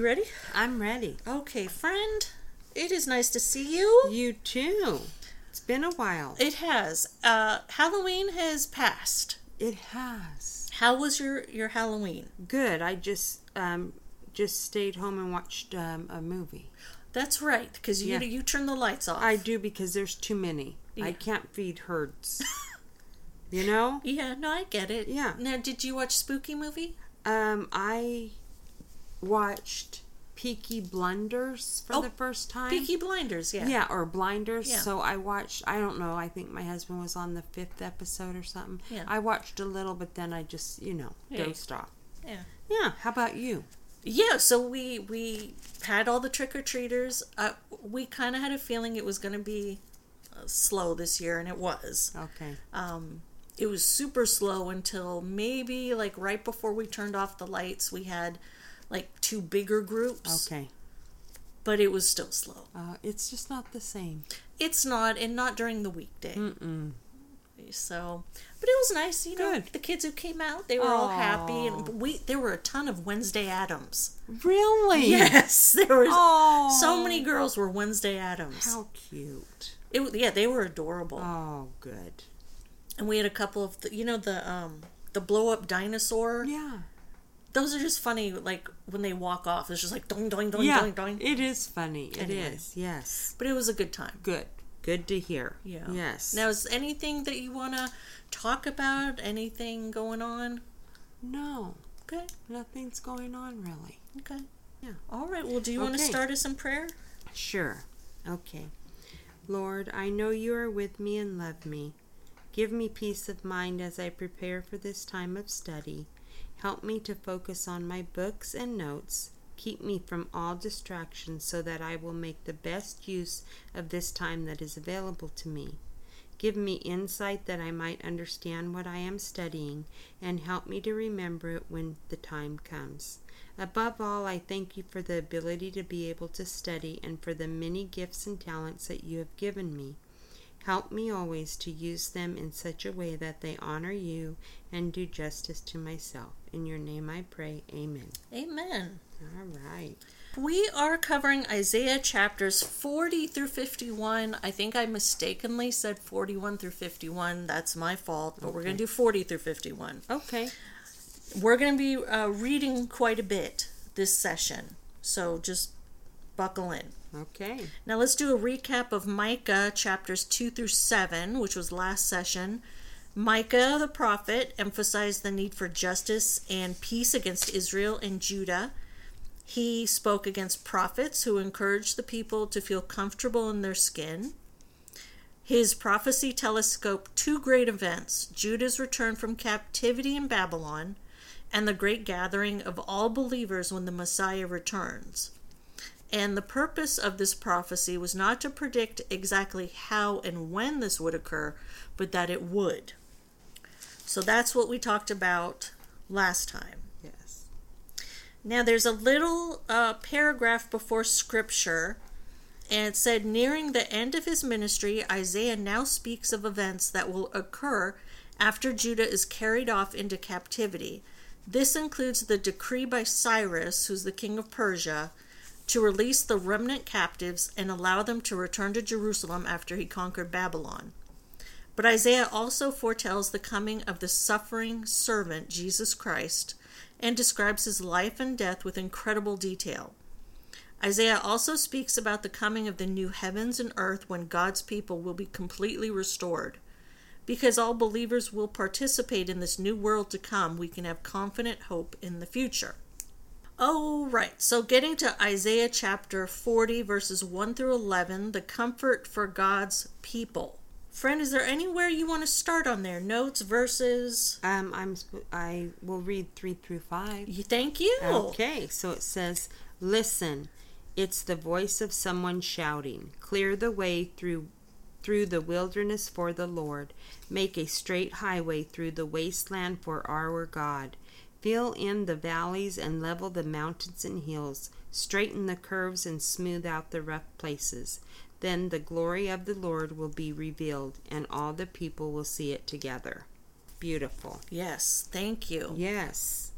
You ready? I'm ready. Okay, friend. It is nice to see you. You too. It's been a while. It has. Uh, Halloween has passed. It has. How was your your Halloween? Good. I just um just stayed home and watched um, a movie. That's right, because you Yeah. you turn the lights off. I do because there's too many. I can't feed herds. you know? yeah, no, I get it. Yeah. Now, did you watch Spooky movie? Um I watched Peaky Blunders for Oh, the first time. Peaky Blinders. Yeah. Yeah, or Blinders. Yeah. So I watched, I don't know, I think my husband was on the fifth episode or something. Yeah. I watched a little, but then I just, you know, Yeah. dozed off. Yeah. Yeah, how about you? Yeah, so we we had all the trick or treaters. Uh, we kind of had a feeling it was going to be uh, slow this year, and it was. Okay. Um, it was super slow until maybe like right before we turned off the lights. We had like two bigger groups, Okay. but it was still slow. Uh, it's just not the same. It's not, and not during the weekday. Mm-mm. So, but it was nice, you know. Good. The kids who came out, they were all happy, and we there were a ton of Wednesday Addams. Really? Yes, there was Oh. so many girls were Wednesday Addams. How cute. It yeah, they were adorable, Oh, good. and we had a couple of the, you know the um the blow up dinosaur. Yeah. Those are just funny. Like when they walk off, it's just like doing doing doing yeah. doing doing. It is funny. It is. Yes. But it was a good time. Good. Good to hear. Yeah. Yes. Now, is anything that you want to talk about? Anything going on? no, Okay. nothing's going on really. Okay. Yeah. All right. Well, do you want to start us in prayer? Sure. Okay. Lord, I know you are with me and love me. Give me peace of mind as I prepare for this time of study. Help me to focus on my books and notes. Keep me from all distractions so that I will make the best use of this time that is available to me. Give me insight that I might understand what I am studying and help me to remember it when the time comes. Above all, I thank you for the ability to be able to study and for the many gifts and talents that you have given me. Help me always to use them in such a way that they honor you and do justice to myself. In your name I pray. Amen. Amen. All right. We are covering Isaiah chapters 40 through 51. I think I mistakenly said 41 through 51. That's my fault, but we're going to do 40 through 51. Okay. We're going to be uh, reading quite a bit this session, so just buckle in. Okay. Now let's do a recap of Micah chapters 2 through 7, which was last session. Micah the prophet emphasized the need for justice and peace against Israel and Judah. He spoke against prophets who encouraged the people to feel comfortable in their skin. His prophecy telescoped two great events Judah's return from captivity in Babylon and the great gathering of all believers when the Messiah returns. And the purpose of this prophecy was not to predict exactly how and when this would occur, but that it would. So that's what we talked about last time. Yes. Now, there's a little uh, paragraph before scripture, and it said, Nearing the end of his ministry, Isaiah now speaks of events that will occur after Judah is carried off into captivity. This includes the decree by Cyrus, who's the king of Persia, to release the remnant captives and allow them to return to Jerusalem after he conquered Babylon. But Isaiah also foretells the coming of the suffering servant, Jesus Christ, and describes his life and death with incredible detail. Isaiah also speaks about the coming of the new heavens and earth when God's people will be completely restored. Because all believers will participate in this new world to come, we can have confident hope in the future. Oh, right. So, getting to Isaiah chapter 40, verses 1 through 11, the comfort for God's people. Friend, is there anywhere you want to start on there? Notes, verses? Um, I'm. I will read three through five. You, thank you. Okay, so it says, "Listen, it's the voice of someone shouting, clear the way through through the wilderness for the Lord. Make a straight highway through the wasteland for our God. Fill in the valleys and level the mountains and hills. Straighten the curves and smooth out the rough places. Then the glory of the Lord will be revealed, and all the people will see it together." Beautiful. Yes, thank you. Yes.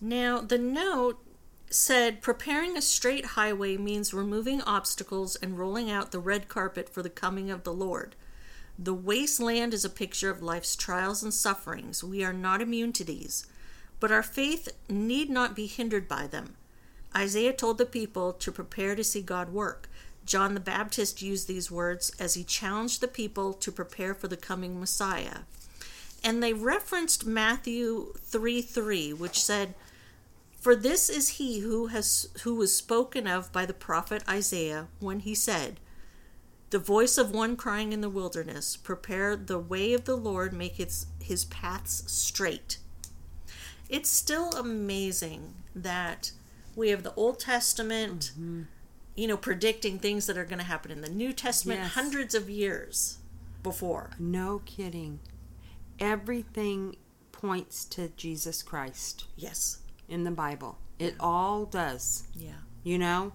Now, the note said preparing a straight highway means removing obstacles and rolling out the red carpet for the coming of the Lord. The wasteland is a picture of life's trials and sufferings. We are not immune to these, but our faith need not be hindered by them. Isaiah told the people to prepare to see God work. John the Baptist used these words as he challenged the people to prepare for the coming Messiah. And they referenced Matthew 3 3, which said, For this is he who has who was spoken of by the prophet Isaiah when he said, The voice of one crying in the wilderness, prepare the way of the Lord, make its his paths straight. It's still amazing that we have the Old Testament mm-hmm. you know, predicting things that are going to happen in the New Testament Yes. hundreds of years before. No kidding. Everything points to Jesus Christ Yes. in the Bible. It all does. Yeah. you know?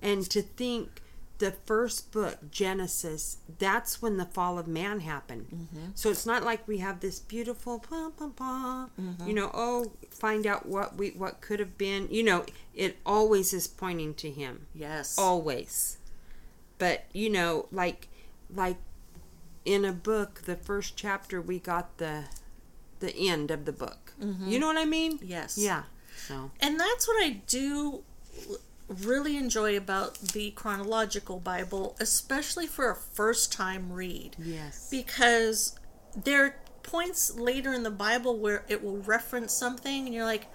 And to think the first book, Genesis, that's when the fall of man happened. Mm-hmm. So it's not like we have this beautiful, pa, pa, pa, mm-hmm. you know, oh, find out what we what could have been. You know, it always is pointing to him. Yes. Always. But, you know, like like in a book, the first chapter we got the the end of the book. Mm-hmm. You know what I mean? Yes. Yeah. So And that's what I do really enjoy about the chronological Bible, especially for a first time read. Yes. Because there are points later in the Bible where it will reference something and you're like,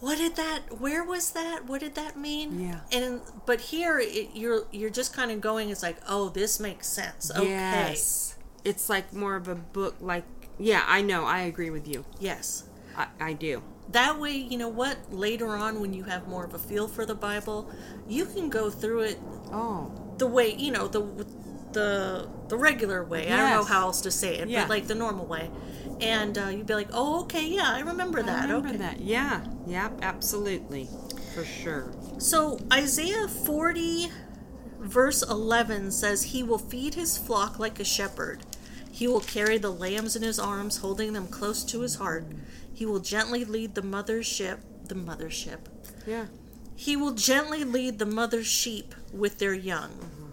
what did that where was that what did that mean Yeah. and but here it, you're you're just kind of going it's like oh this makes sense okay Yes. It's like more of a book, like, yeah, I know. I agree with you. yes I, I do. That way you know what later on when you have more of a feel for the bible you can go through it Oh, the way you know the the the regular way i don't know how else to say it Yeah. but like the normal way and uh, you'd be like oh okay yeah i remember that I remember okay that. Yeah, yep, absolutely. For sure. so isaiah 40 verse 11 says he will feed his flock like a shepherd he will carry the lambs in his arms holding them close to his heart he will gently lead the mother's ship the mother's ship Yeah. He will gently lead the mother sheep with their young. Mm-hmm.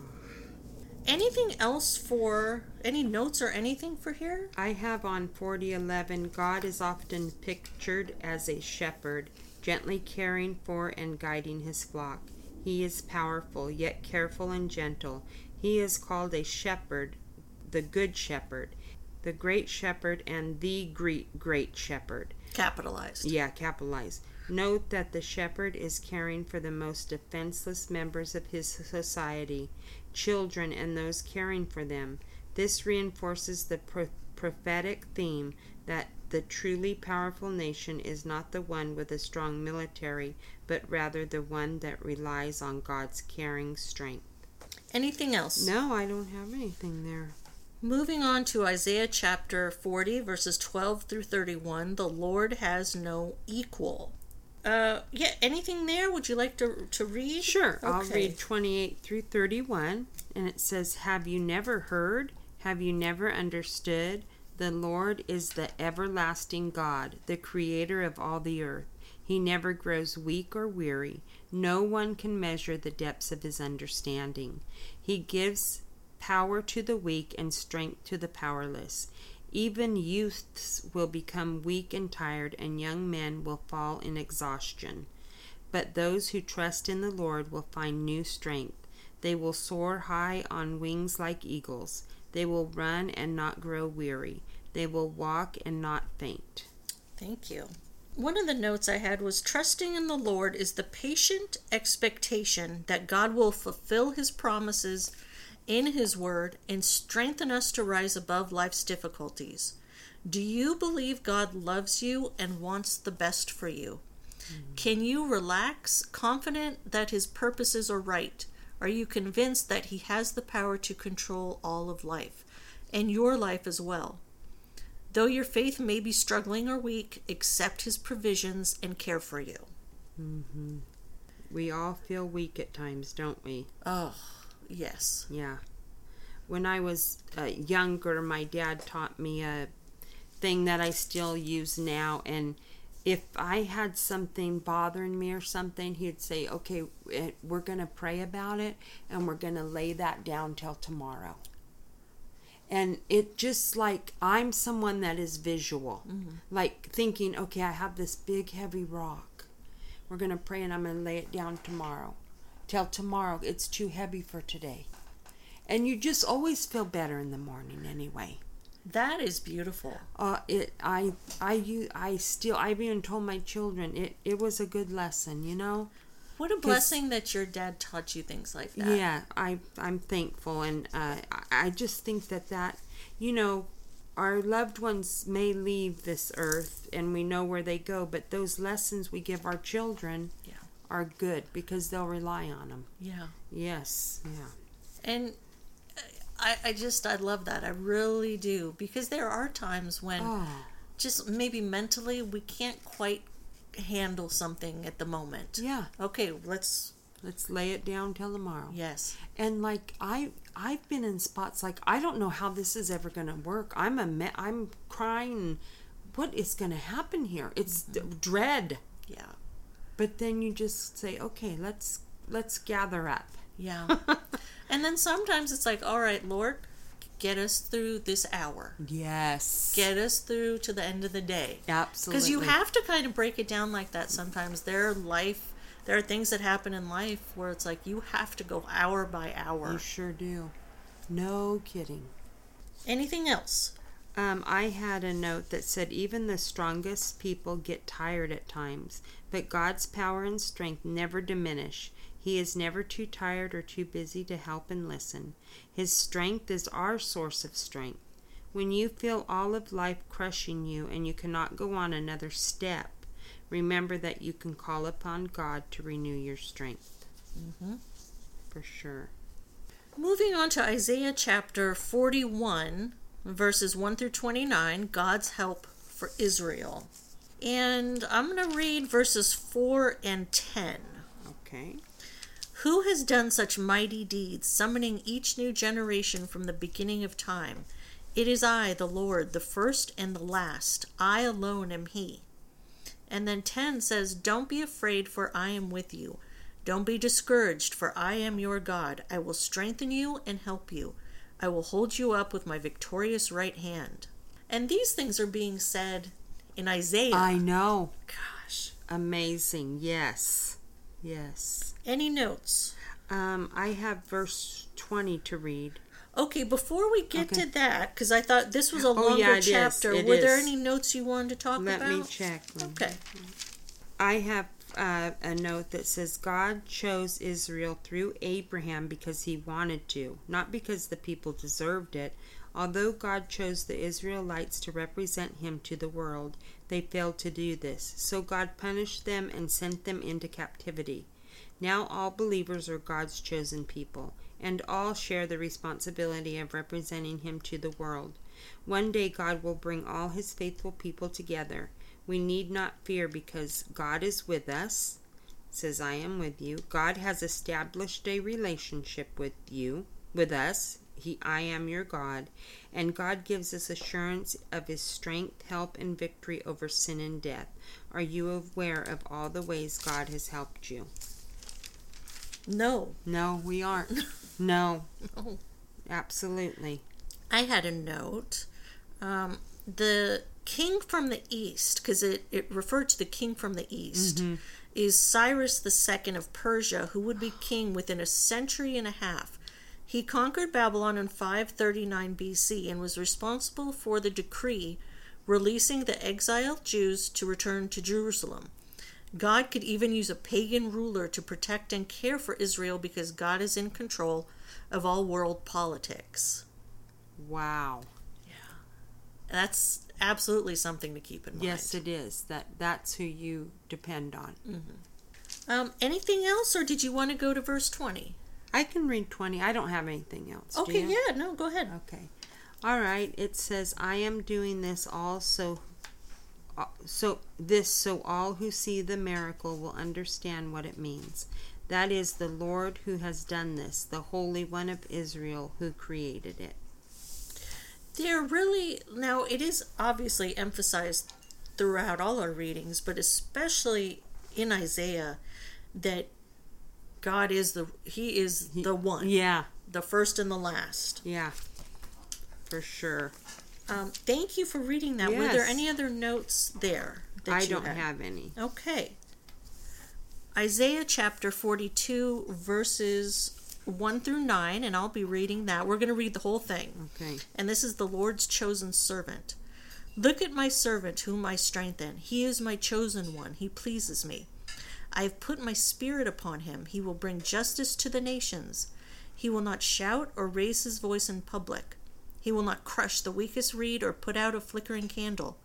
Anything else for any notes or anything for here? I have on 4011 God is often pictured as a shepherd, gently caring for and guiding his flock. He is powerful, yet careful and gentle. He is called a shepherd, the good shepherd, the great shepherd, and the great, great shepherd. Capitalized. Yeah, capitalize. Note that the shepherd is caring for the most defenseless members of his society, children and those caring for them. This reinforces the pro- prophetic theme that the truly powerful nation is not the one with a strong military, but rather the one that relies on God's caring strength. Anything else? No, I don't have anything there. Moving on to Isaiah chapter 40, verses 12 through 31. The Lord has no equal. Uh, yeah, anything there? Would you like to, to read? Sure, I'll read 28 through 31. And it says, Have you never heard? Have you never understood? The Lord is the everlasting God, the creator of all the earth. He never grows weak or weary. No one can measure the depths of his understanding. He gives power to the weak and strength to the powerless. Even youths will become weak and tired, and young men will fall in exhaustion. But those who trust in the Lord will find new strength. They will soar high on wings like eagles. They will run and not grow weary. They will walk and not faint. Thank you. One of the notes I had was trusting in the Lord is the patient expectation that God will fulfill his promises in his word and strengthen us to rise above life's difficulties. Do you believe God loves you and wants the best for you? Hmm. Can you relax, confident that his purposes are right? Are you convinced that he has the power to control all of life and your life as well? Though your faith may be struggling or weak, accept his provisions and care for you. Mm-hmm. We all feel weak at times, don't we? Oh, yes. Yeah. When I was uh, younger, my dad taught me a thing that I still use now, and if I had something bothering me or something, he'd say, "Okay, eh, we're going to pray about it and we're going to lay that down till tomorrow." And it just like I'm someone that is visual. Like thinking, "Okay, I have this big heavy rock. We're going to pray and I'm going to lay it down tomorrow." Till tomorrow, it's too heavy for today. And you just always feel better in the morning anyway. That is beautiful. Uh, it I I you I still I've even told my children it it was a good lesson, you know. What a blessing that your dad taught you things like that. Yeah, I I'm thankful, and uh, I just think that that you know our loved ones may leave this earth, and we know where they go, but those lessons we give our children. Are good because they'll rely on them. Yeah. Yes, yeah, And I, I just, I love that. I really do. Because there are times when oh just maybe mentally we can't quite handle something at the moment. yeah. Okay, let's, Let's lay it down till tomorrow. yes. and like i i've been in spots like i don't know how this is ever going to work i'm a me- i'm crying what is going to happen here it's d- dread Yeah. But then you just say okay let's let's gather up Yeah. and then sometimes it's like, all right, Lord, get us through this hour. yes Get us through to the end of the day. absolutely Because you have to kind of break it down like that sometimes. There are life, there are things that happen in life where it's like you have to go hour by hour. you sure do no kidding Anything else? Um, I had a note that said even the strongest people get tired at times, but God's power and strength never diminish. He is never too tired or too busy to help and listen. His strength is our source of strength. When you feel all of life crushing you and you cannot go on another step, remember that you can call upon God to renew your strength. Mhm. For sure. Moving on to Isaiah chapter 41, verses 1 through 29, God's help for Israel. And I'm going to read verses 4 and 10. Okay. Who has done such mighty deeds, summoning each new generation from the beginning of time? It is I, the Lord, the first and the last. I alone am He. And then 10 says, Don't be afraid, for I am with you. Don't be discouraged, for I am your God. I will strengthen you and help you. I will hold you up with my victorious right hand. And these things are being said in Isaiah. I know. Gosh. Amazing. Yes. Yes. Any notes? Um, I have verse 20 to read. Okay, before we get Okay. to that, because I thought this was a Oh, longer yeah, it is. chapter, were there any notes you wanted to talk Let about? Let me check. Okay. I have uh, a note that says God chose Israel through Abraham because he wanted to, not because the people deserved it. Although God chose the Israelites to represent him to the world, they failed to do this. So God punished them and sent them into captivity. Now all believers are God's chosen people, and all share the responsibility of representing him to the world. One day God will bring all his faithful people together. We need not fear because God is with us. Says I am with you. God has established a relationship with you, with us. He I am your God, and God gives us assurance of his strength, help and victory over sin and death. Are you aware of all the ways God has helped you? No. No, we aren't. No, No. absolutely. I had a note. Um, the king from the east, because it, it referred to the king from the east, Mm-hmm. is Cyrus II of Persia, who would be king within a century and a half. He conquered Babylon in 539 BC and was responsible for the decree releasing the exiled Jews to return to Jerusalem. God could even use a pagan ruler to protect and care for Israel because God is in control of all world politics. Wow. Yeah. That's absolutely something to keep in mind. Yes, it is. That that's who you depend on. Um, anything else, or did you want to go to verse 20? I can read 20. I don't have anything else. Okay, yeah, no, go ahead. Okay. All right. It says, "I am doing this also uh, so this so all who see the miracle will understand what it means. That is the Lord who has done this, the Holy One of Israel who created it." They're really, now it is obviously emphasized throughout all our readings, but especially in Isaiah, that God is the He is the one, Yeah. the first and the last. Yeah. For sure. Um, thank you for reading that. Were there any other notes there? That I you don't had? have any. Okay. Isaiah chapter 42, verses 1 through 9, and I'll be reading that. We're going to read the whole thing. Okay. And this is the Lord's chosen servant. Look at my servant, whom I strengthen. He is my chosen one. He pleases me. I have put my spirit upon him. He will bring justice to the nations. He will not shout or raise his voice in public. He will not crush the weakest reed or put out a flickering candle.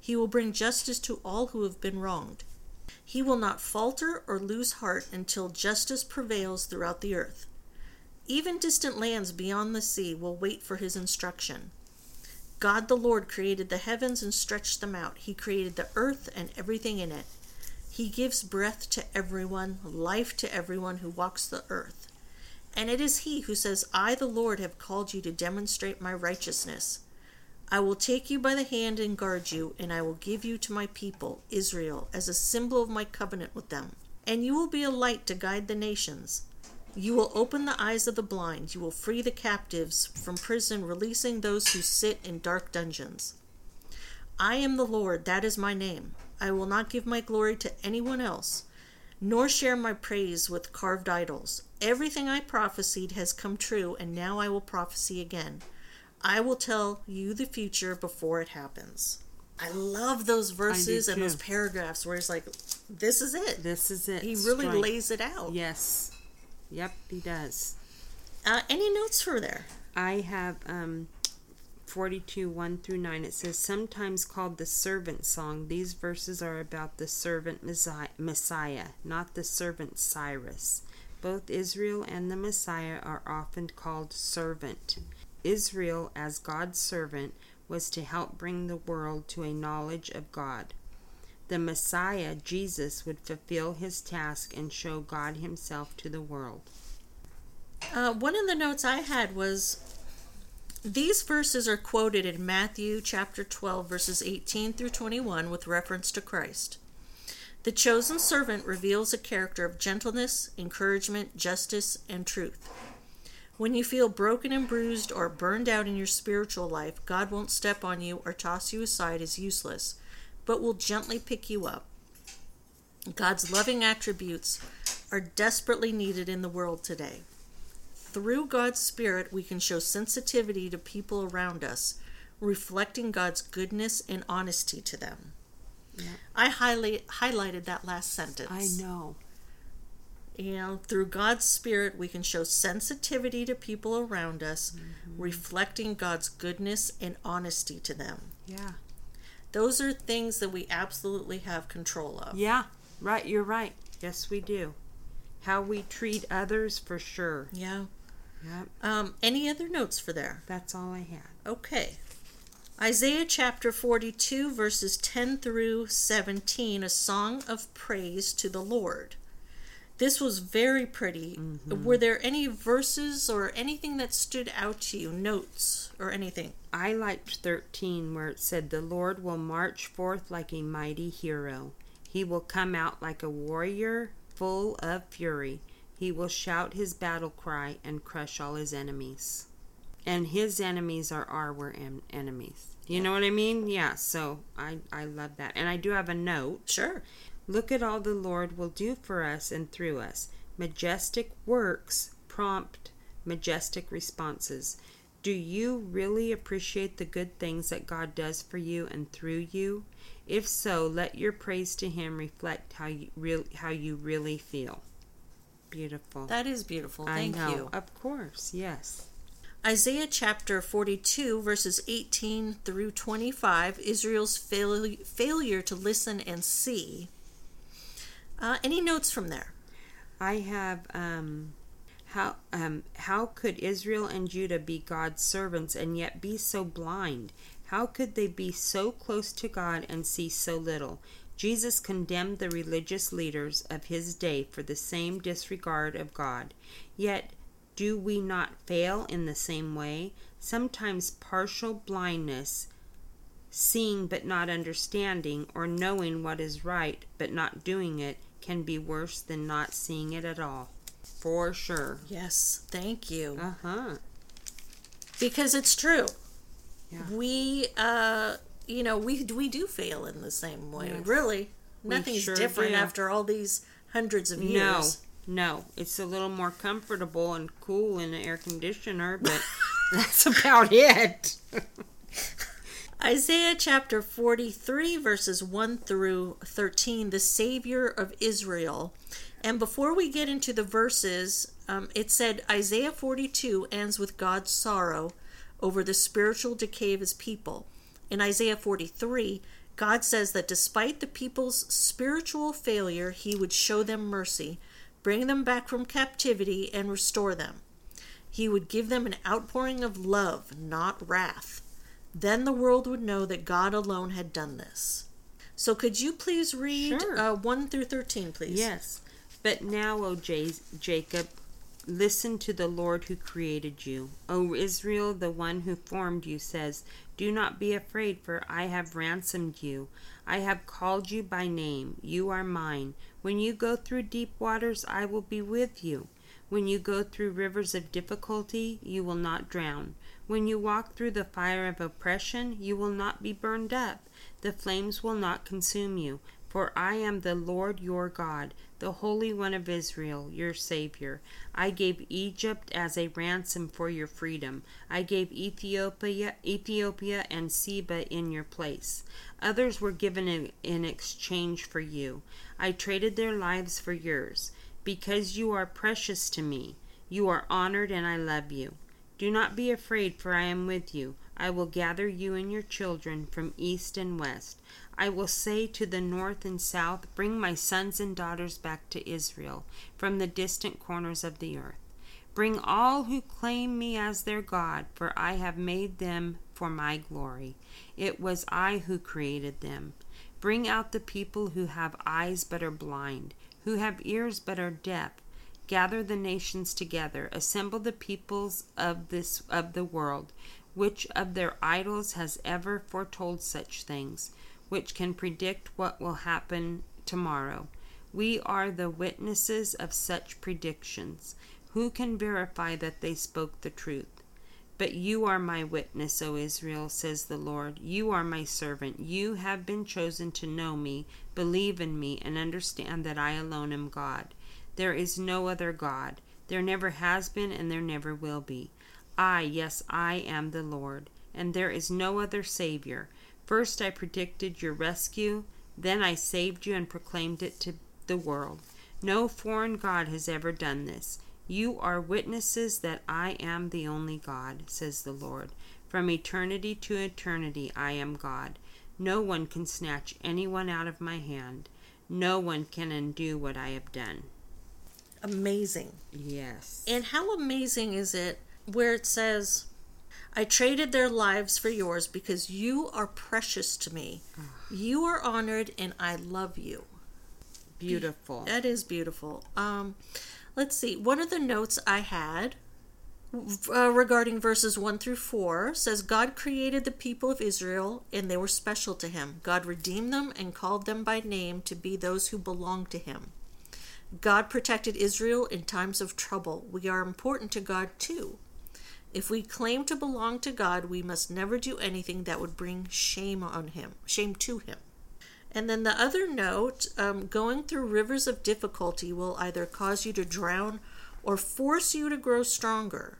He will bring justice to all who have been wronged. He will not falter or lose heart until justice prevails throughout the earth. Even distant lands beyond the sea will wait for his instruction. God the Lord created the heavens and stretched them out. He created the earth and everything in it. He gives breath to everyone, life to everyone who walks the earth. And it is He who says, I, the Lord, have called you to demonstrate my righteousness. I will take you by the hand and guard you, and I will give you to my people, Israel, as a symbol of my covenant with them. And you will be a light to guide the nations. You will open the eyes of the blind. You will free the captives from prison, releasing those who sit in dark dungeons. I am the Lord, that is my name. I will not give my glory to anyone else, nor share my praise with carved idols. Everything I prophesied has come true, and now I will prophesy again. I will tell you the future before it happens. I love those verses and those paragraphs where it's like, this is it. This is it. He really Strike. lays it out. Yes. Yep, he does. Uh, any notes for there? I have um, 42, 1 through 9. It says, Sometimes called the servant song, these verses are about the servant Messiah, not the servant Cyrus. Both Israel and the Messiah are often called servant. Israel, as God's servant, was to help bring the world to a knowledge of God. The Messiah, Jesus, would fulfill his task and show God himself to the world. Uh, one of the notes I had was these verses are quoted in Matthew chapter 12, verses 18 through 21, with reference to Christ. The chosen servant reveals a character of gentleness, encouragement, justice, and truth. When you feel broken and bruised or burned out in your spiritual life, God won't step on you or toss you aside as useless, but will gently pick you up. God's loving attributes are desperately needed in the world today. Through God's Spirit, we can show sensitivity to people around us, reflecting God's goodness and honesty to them. I highly highlighted that last sentence. I know. You know, through God's Spirit, we can show sensitivity to people around us, mm-hmm. reflecting God's goodness and honesty to them. Yeah. Those are things that we absolutely have control of. Yeah, right. You're right. Yes, we do. How we treat others, for sure. Yeah. Yep. Um, any other notes for there? That's all I had. Okay. Isaiah chapter 42, verses 10 through 17, a song of praise to the Lord. This was very pretty. Were there any verses or anything that stood out to you, notes or anything? I liked 13 where it said, The Lord will march forth like a mighty hero. He will come out like a warrior full of fury. He will shout his battle cry and crush all his enemies. And his enemies are our en- enemies. You know what I mean? Yeah, so I, I love that. And I do have a note. Sure. Look at all the Lord will do for us and through us. Majestic works prompt majestic responses. Do you really appreciate the good things that God does for you and through you? If so, let your praise to him reflect how you real how you really feel. Beautiful. That is beautiful. Thank I know. you. Of course, yes. Isaiah chapter 42, verses 18 through 25, Israel's fail- failure to listen and see. Uh, any notes from there? I have um how um how could Israel and Judah be God's servants and yet be so blind? How could they be so close to God and see so little? Jesus condemned the religious leaders of his day for the same disregard of God. Yet do we not fail in the same way? Sometimes partial blindness Seeing but not understanding, or knowing what is right but not doing it, can be worse than not seeing it at all. For sure. Yes, thank you. Uh huh. Because it's true. Yeah. We, uh, you know, we we do fail in the same way. Yes. Really, nothing's sure different do. after all these hundreds of No, years. no. It's a little more comfortable and cool in an air conditioner, but that's about it. Isaiah chapter 43, verses 1 through 13, the Savior of Israel. And before we get into the verses, um, it said Isaiah 42 ends with God's sorrow over the spiritual decay of his people. In Isaiah 43, God says that despite the people's spiritual failure, he would show them mercy, bring them back from captivity, and restore them. He would give them an outpouring of love, not wrath. Then the world would know that God alone had done this. So, could you please read Sure. uh, 1 through 13, please? Yes. But now, O J- Jacob, listen to the Lord who created you. O Israel, the one who formed you, says, Do not be afraid, for I have ransomed you. I have called you by name. You are mine. When you go through deep waters, I will be with you. When you go through rivers of difficulty, you will not drown. When you walk through the fire of oppression, you will not be burned up. The flames will not consume you. For I am the Lord your God, the Holy One of Israel, your Savior. I gave Egypt as a ransom for your freedom. I gave Ethiopia, Ethiopia and Seba in your place. Others were given in, in exchange for you. I traded their lives for yours. Because you are precious to me, you are honored and I love you. Do not be afraid, for I am with you. I will gather you and your children from east and west. I will say to the north and south, Bring my sons and daughters back to Israel from the distant corners of the earth. Bring all who claim me as their God, for I have made them for my glory. It was I who created them. Bring out the people who have eyes but are blind, who have ears but are deaf. Gather the nations together, assemble the peoples of this of the world. Which of their idols has ever foretold such things? Which can predict what will happen tomorrow? We are the witnesses of such predictions. Who can verify that they spoke the truth? But you are my witness, O Israel, says the Lord. You are my servant. You have been chosen to know me, believe in me, and understand that I alone am God. There is no other God. There never has been, and there never will be. I, yes, I am the Lord, and there is no other Savior. First I predicted your rescue, then I saved you and proclaimed it to the world. No foreign God has ever done this. You are witnesses that I am the only God, says the Lord. From eternity to eternity I am God. No one can snatch anyone out of my hand. No one can undo what I have done. Amazing. Yes. And how amazing is it where it says, I traded their lives for yours because you are precious to me. You are honored and I love you. Beautiful. That is beautiful. Um, let's see. One of the notes I had uh, regarding verses 1 through 4 says God created the people of Israel and they were special to him. God redeemed them and called them by name to be those who belong to him. God protected Israel in times of trouble. We are important to God too. If we claim to belong to God, we must never do anything that would bring shame on him, shame to him. And then the other note um, going through rivers of difficulty will either cause you to drown or force you to grow stronger.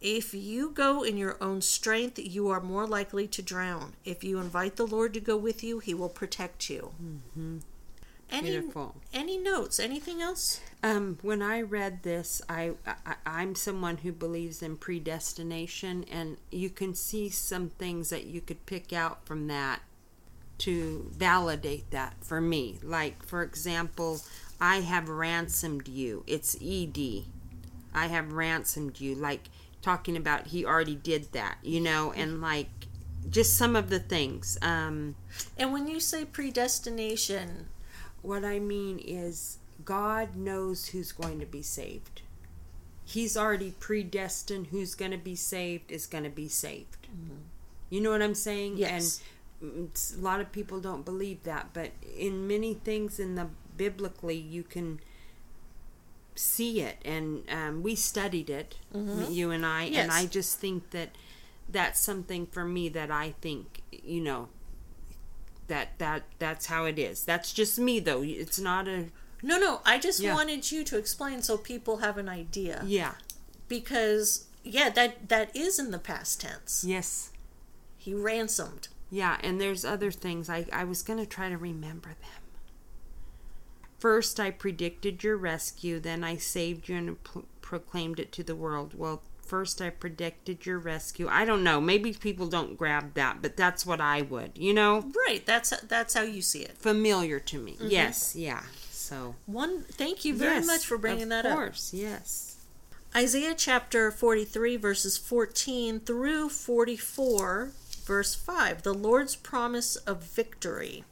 If you go in your own strength, you are more likely to drown. If you invite the Lord to go with you, he will protect you. Mm-hmm. Any, Beautiful. any notes? Anything else? Um, when I read this, I, I I'm someone who believes in predestination, and you can see some things that you could pick out from that to validate that for me. Like, for example, I have ransomed you. It's ed. I have ransomed you. Like talking about he already did that, you know, and like just some of the things. Um, And when you say predestination, what I mean is, God knows who's going to be saved. He's already predestined who's going to be saved is going to be saved. Mm-hmm. You know what I'm saying? Yes. Mm, a lot of people don't believe that, but in many things in the biblically, you can see it, and um, we studied it, mm-hmm. you and I, Yes. and I just think that that's something for me that I think you know that that that's how it is. That's just me though. It's not a No, no, I just Yeah. wanted you to explain so people have an idea. yeah Because yeah, that that is in the past tense. yes He ransomed. Yeah, and there's other things. I, I was going to try to remember them. First, I predicted your rescue, then I saved you and pro- proclaimed it to the world. Well, first, I predicted your rescue. I don't know. Maybe people don't grab that, but that's what I would. You know, Right, that's that's how you see it. familiar to me. Mm-hmm. Yes, yeah. So, One thank you very yes, much for bringing of that up. course, yes. Isaiah chapter 43, verses 14 through 44, verse 5, the Lord's promise of victory.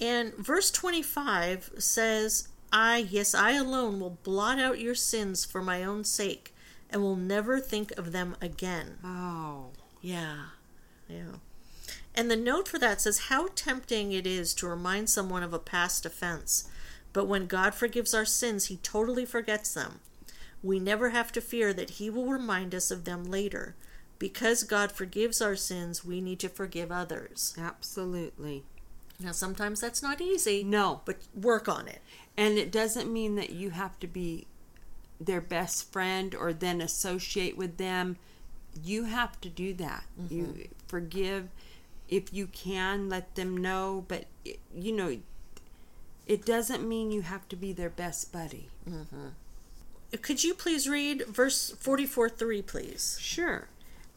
And verse 25 says, I, yes, I alone will blot out your sins for my own sake and will never think of them again. Oh, Yeah. Yeah. And the note for that says how tempting it is to remind someone of a past offense. But when God forgives our sins, he totally forgets them. We never have to fear that he will remind us of them later. Because God forgives our sins, we need to forgive others. absolutely. Now, sometimes that's not easy, No, but work on it. And it doesn't mean that you have to be their best friend or then associate with them. You have to do that. You mm-hmm. forgive if you can, let them know, but it, you know it doesn't mean you have to be their best buddy. Mm-hmm. Could you please read verse 44 3, please? Sure.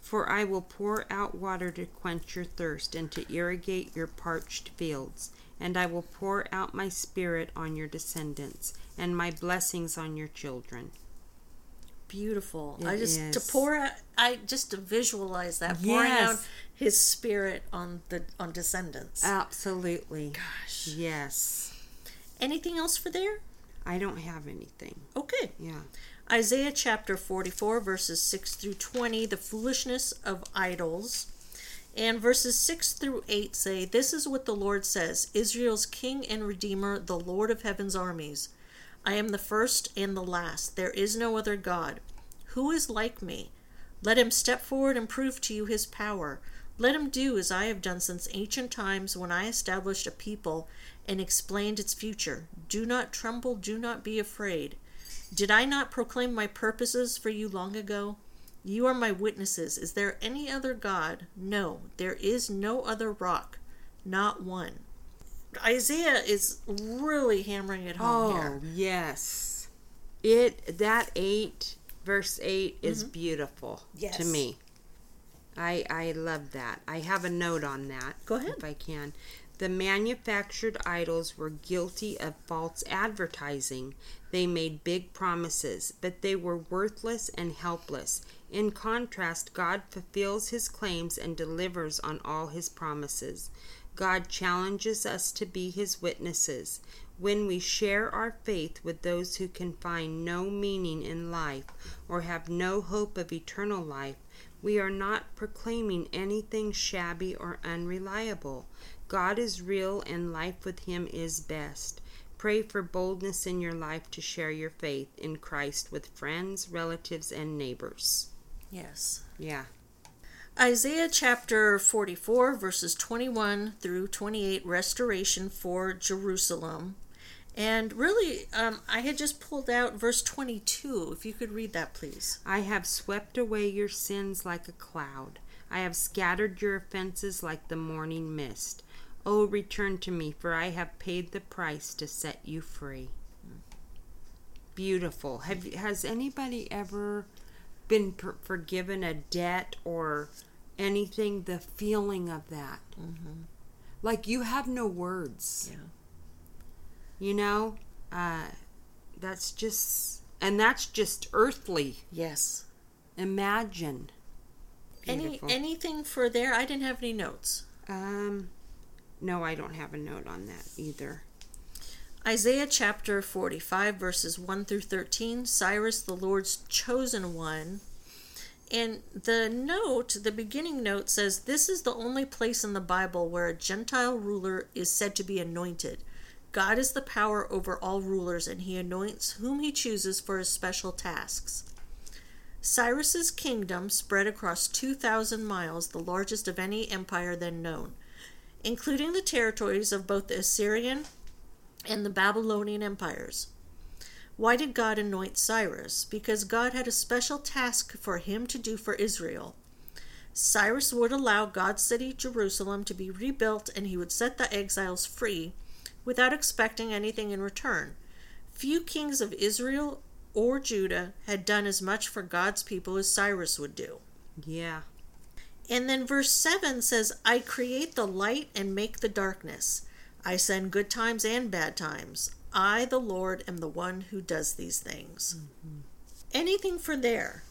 For I will pour out water to quench your thirst and to irrigate your parched fields. And I will pour out my spirit on your descendants and my blessings on your children. Beautiful. It I just to pour out I just to visualize that pouring out his spirit on the on descendants. Absolutely. Gosh. Yes. Anything else for there? I don't have anything. Okay. Yeah. Isaiah chapter 44 verses 6 through 20, the foolishness of idols. And verses 6 through 8 say, This is what the Lord says Israel's King and Redeemer, the Lord of heaven's armies. I am the first and the last. There is no other God. Who is like me? Let him step forward and prove to you his power. Let him do as I have done since ancient times when I established a people and explained its future. Do not tremble, do not be afraid. Did I not proclaim my purposes for you long ago? You are my witnesses. Is there any other God? No, there is no other rock, not one. Isaiah is really hammering it home Oh, here. yes. It that 8 verse 8 is mm-hmm. beautiful Yes. to me. I I love that. I have a note on that. Go ahead. If I can. The manufactured idols were guilty of false advertising. They made big promises, but they were worthless and helpless. In contrast, God fulfills his claims and delivers on all his promises. God challenges us to be his witnesses. When we share our faith with those who can find no meaning in life or have no hope of eternal life, we are not proclaiming anything shabby or unreliable. God is real and life with him is best. Pray for boldness in your life to share your faith in Christ with friends, relatives, and neighbors. Yes. Yeah. Isaiah chapter 44, verses 21 through 28, restoration for Jerusalem. And really, um, I had just pulled out verse 22. If you could read that, please. I have swept away your sins like a cloud. I have scattered your offenses like the morning mist. Oh, return to me, for I have paid the price to set you free. Beautiful. Have has anybody ever been per- forgiven a debt or anything? The feeling of that, like you have no words. Yeah. You know, uh, that's just, and that's just earthly. Yes. Imagine. Any anything for there? I didn't have any notes. Um, no, I don't have a note on that either. Isaiah chapter 45, verses 1 through 13. Cyrus, the Lord's chosen one. And the note, the beginning note says this is the only place in the Bible where a Gentile ruler is said to be anointed. God is the power over all rulers, and he anoints whom he chooses for his special tasks. Cyrus's kingdom spread across 2,000 miles, the largest of any empire then known, including the territories of both the Assyrian and the Babylonian empires. Why did God anoint Cyrus? Because God had a special task for him to do for Israel. Cyrus would allow God's city, Jerusalem, to be rebuilt and he would set the exiles free without expecting anything in return. Few kings of Israel or Judah had done as much for God's people as Cyrus would do. Yeah. And then verse 7 says, I create the light and make the darkness. I send good times and bad times. I, the Lord, am the one who does these things. Mm-hmm. Anything for there?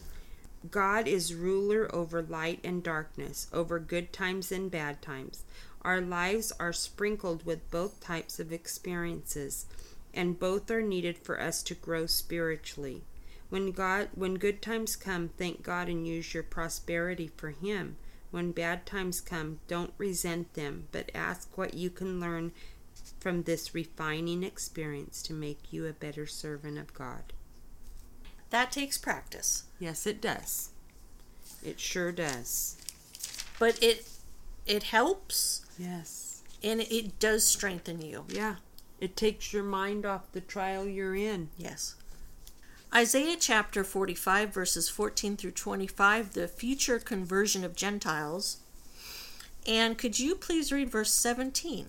God is ruler over light and darkness, over good times and bad times. Our lives are sprinkled with both types of experiences, and both are needed for us to grow spiritually. When God when good times come, thank God and use your prosperity for him. When bad times come, don't resent them, but ask what you can learn from this refining experience to make you a better servant of God. That takes practice. Yes, it does. It sure does. But it it helps. Yes. And it does strengthen you. Yeah. It takes your mind off the trial you're in. Yes. Isaiah chapter 45, verses 14 through 25, the future conversion of Gentiles. And could you please read verse 17?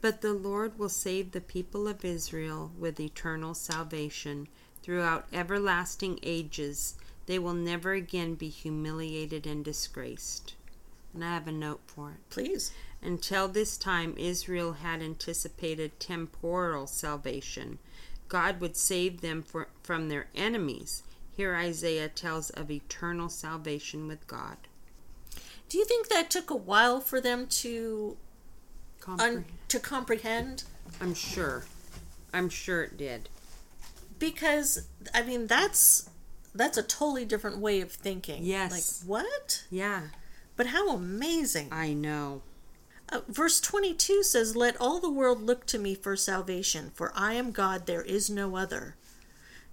But the Lord will save the people of Israel with eternal salvation throughout everlasting ages. They will never again be humiliated and disgraced. And I have a note for it. Please. Until this time, Israel had anticipated temporal salvation. God would save them for, from their enemies. Here, Isaiah tells of eternal salvation with God. Do you think that took a while for them to Compre- un- to comprehend? I'm sure. I'm sure it did. Because I mean that's that's a totally different way of thinking. Yes. Like what? Yeah. But how amazing. I know. Verse 22 says, Let all the world look to me for salvation, for I am God, there is no other.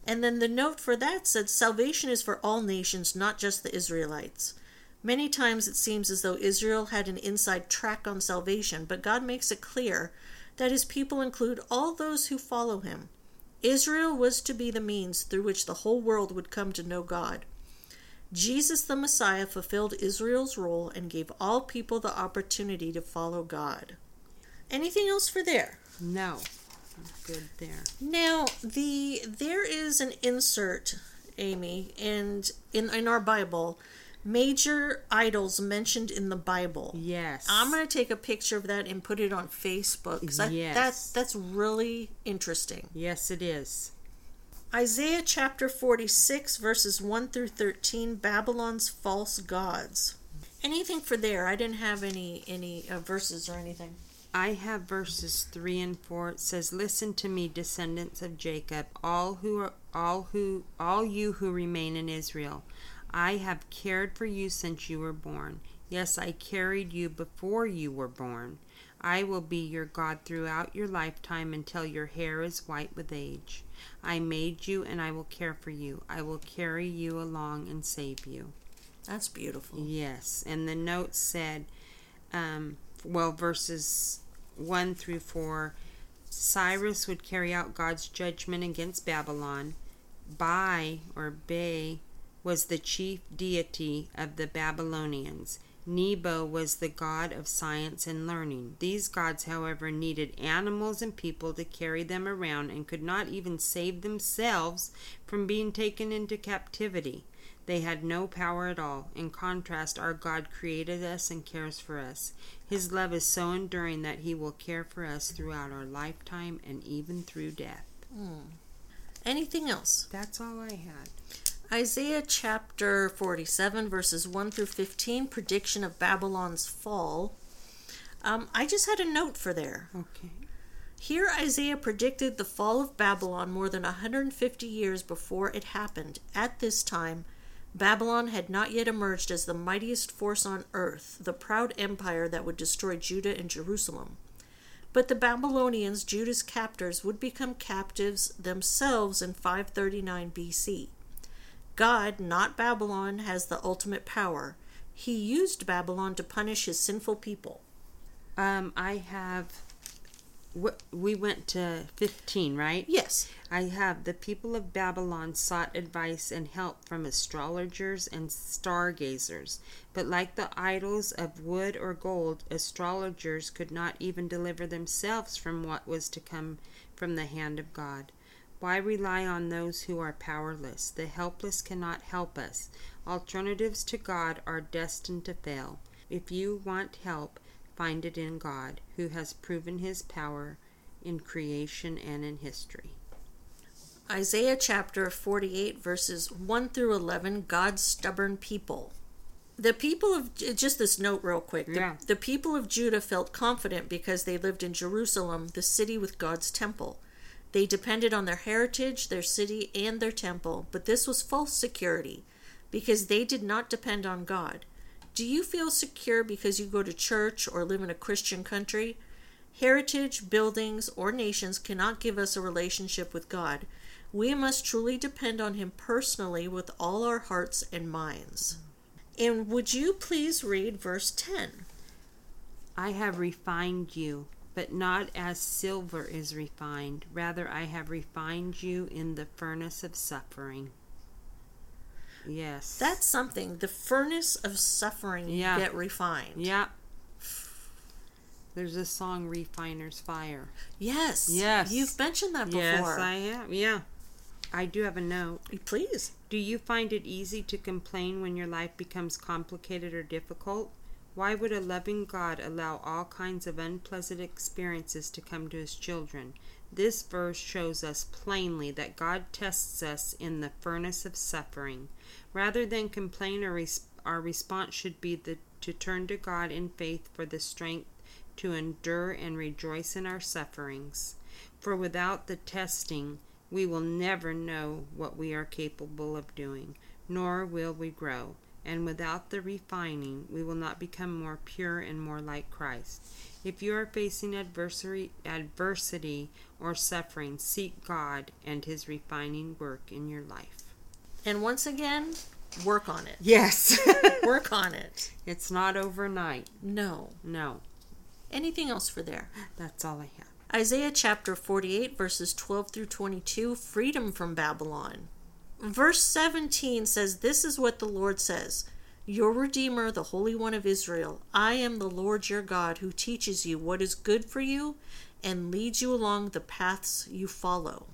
And then the note for that said, Salvation is for all nations, not just the Israelites. Many times it seems as though Israel had an inside track on salvation, but God makes it clear that his people include all those who follow him. Israel was to be the means through which the whole world would come to know God. Jesus the Messiah fulfilled Israel's role and gave all people the opportunity to follow God. Anything else for there? No. Good there. Now, the there is an insert, Amy, and in in our Bible, major idols mentioned in the Bible. Yes. I'm going to take a picture of that and put it on Facebook. I- Yes. that's that's really interesting. Yes, it is. Isaiah chapter 46, verses 1 through 13 Babylon's false gods. Anything for there? I didn't have any any uh, verses or anything. I have verses three and four. It says, "Listen to me, descendants of Jacob, all who are, all who all you who remain in Israel. I have cared for you since you were born. Yes, I carried you before you were born. I will be your God throughout your lifetime until your hair is white with age. I made you, and I will care for you. I will carry you along and save you." That's beautiful. Yes, and the note said, um, well, verses 1 through 4 Cyrus would carry out God's judgment against Babylon. Bai, or Bay, was the chief deity of the Babylonians. Nebo was the god of science and learning. These gods, however, needed animals and people to carry them around and could not even save themselves from being taken into captivity. They had no power at all. In contrast, our God created us and cares for us. His love is so enduring that He will care for us throughout our lifetime and even through death. Hmm. Anything else? That's all I had. Isaiah chapter 47, verses 1 through 15, prediction of Babylon's fall. Um, I just had a note for there. Okay. Here, Isaiah predicted the fall of Babylon more than 150 years before it happened. At this time, Babylon had not yet emerged as the mightiest force on earth, the proud empire that would destroy Judah and Jerusalem. But the Babylonians, Judah's captors, would become captives themselves in 539 BC. God, not Babylon, has the ultimate power. He used Babylon to punish his sinful people. Um, I have. We went to 15, right? Yes. I have the people of Babylon sought advice and help from astrologers and stargazers, but like the idols of wood or gold, astrologers could not even deliver themselves from what was to come from the hand of God. Why rely on those who are powerless? The helpless cannot help us. Alternatives to God are destined to fail. If you want help, find it in God, who has proven his power in creation and in history. Isaiah chapter 48, verses 1 through 11 God's stubborn people. The people of, just this note real quick. The, Yeah. the people of Judah felt confident because they lived in Jerusalem, the city with God's temple. They depended on their heritage, their city, and their temple, but this was false security because they did not depend on God. Do you feel secure because you go to church or live in a Christian country? Heritage, buildings, or nations cannot give us a relationship with God. We must truly depend on Him personally with all our hearts and minds. And would you please read verse 10? I have refined you, but not as silver is refined. Rather, I have refined you in the furnace of suffering. Yes. That's something. The furnace of suffering Yeah. get refined. Yeah. There's a song, Refiner's Fire. Yes. Yes. You've mentioned that before. Yes, I have. Yeah. I do have a note. Please. Do you find it easy to complain when your life becomes complicated or difficult? Why would a loving God allow all kinds of unpleasant experiences to come to his children? This verse shows us plainly that God tests us in the furnace of suffering. Rather than complain, our, res- our response should be the, to turn to God in faith for the strength to endure and rejoice in our sufferings. For without the testing, we will never know what we are capable of doing, nor will we grow. And without the refining, we will not become more pure and more like Christ. If you are facing adversary, adversity or suffering, seek God and His refining work in your life. And once again, work on it. Yes. Work on it. it's not overnight. No. No, Anything else for there? that's all I have. Isaiah chapter 48, verses 12 through 22 Freedom from Babylon. Verse 17 says, This is what the Lord says Your Redeemer, the Holy One of Israel. I am the Lord your God who teaches you what is good for you and leads you along the paths you follow.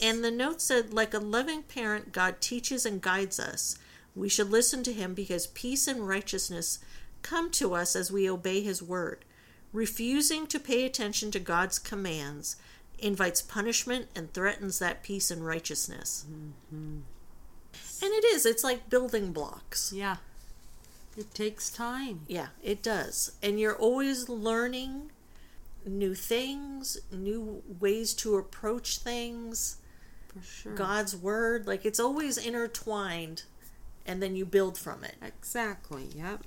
And the note said, Like a loving parent, God teaches and guides us. We should listen to him because peace and righteousness come to us as we obey his word. Refusing to pay attention to God's commands invites punishment and threatens that peace and righteousness. Mm-hmm. And it is, it's like building blocks. Yeah. It takes time. Yeah, it does. And you're always learning new things, new ways to approach things, For sure. God's word. Like it's always intertwined, and then you build from it. Exactly. Yep.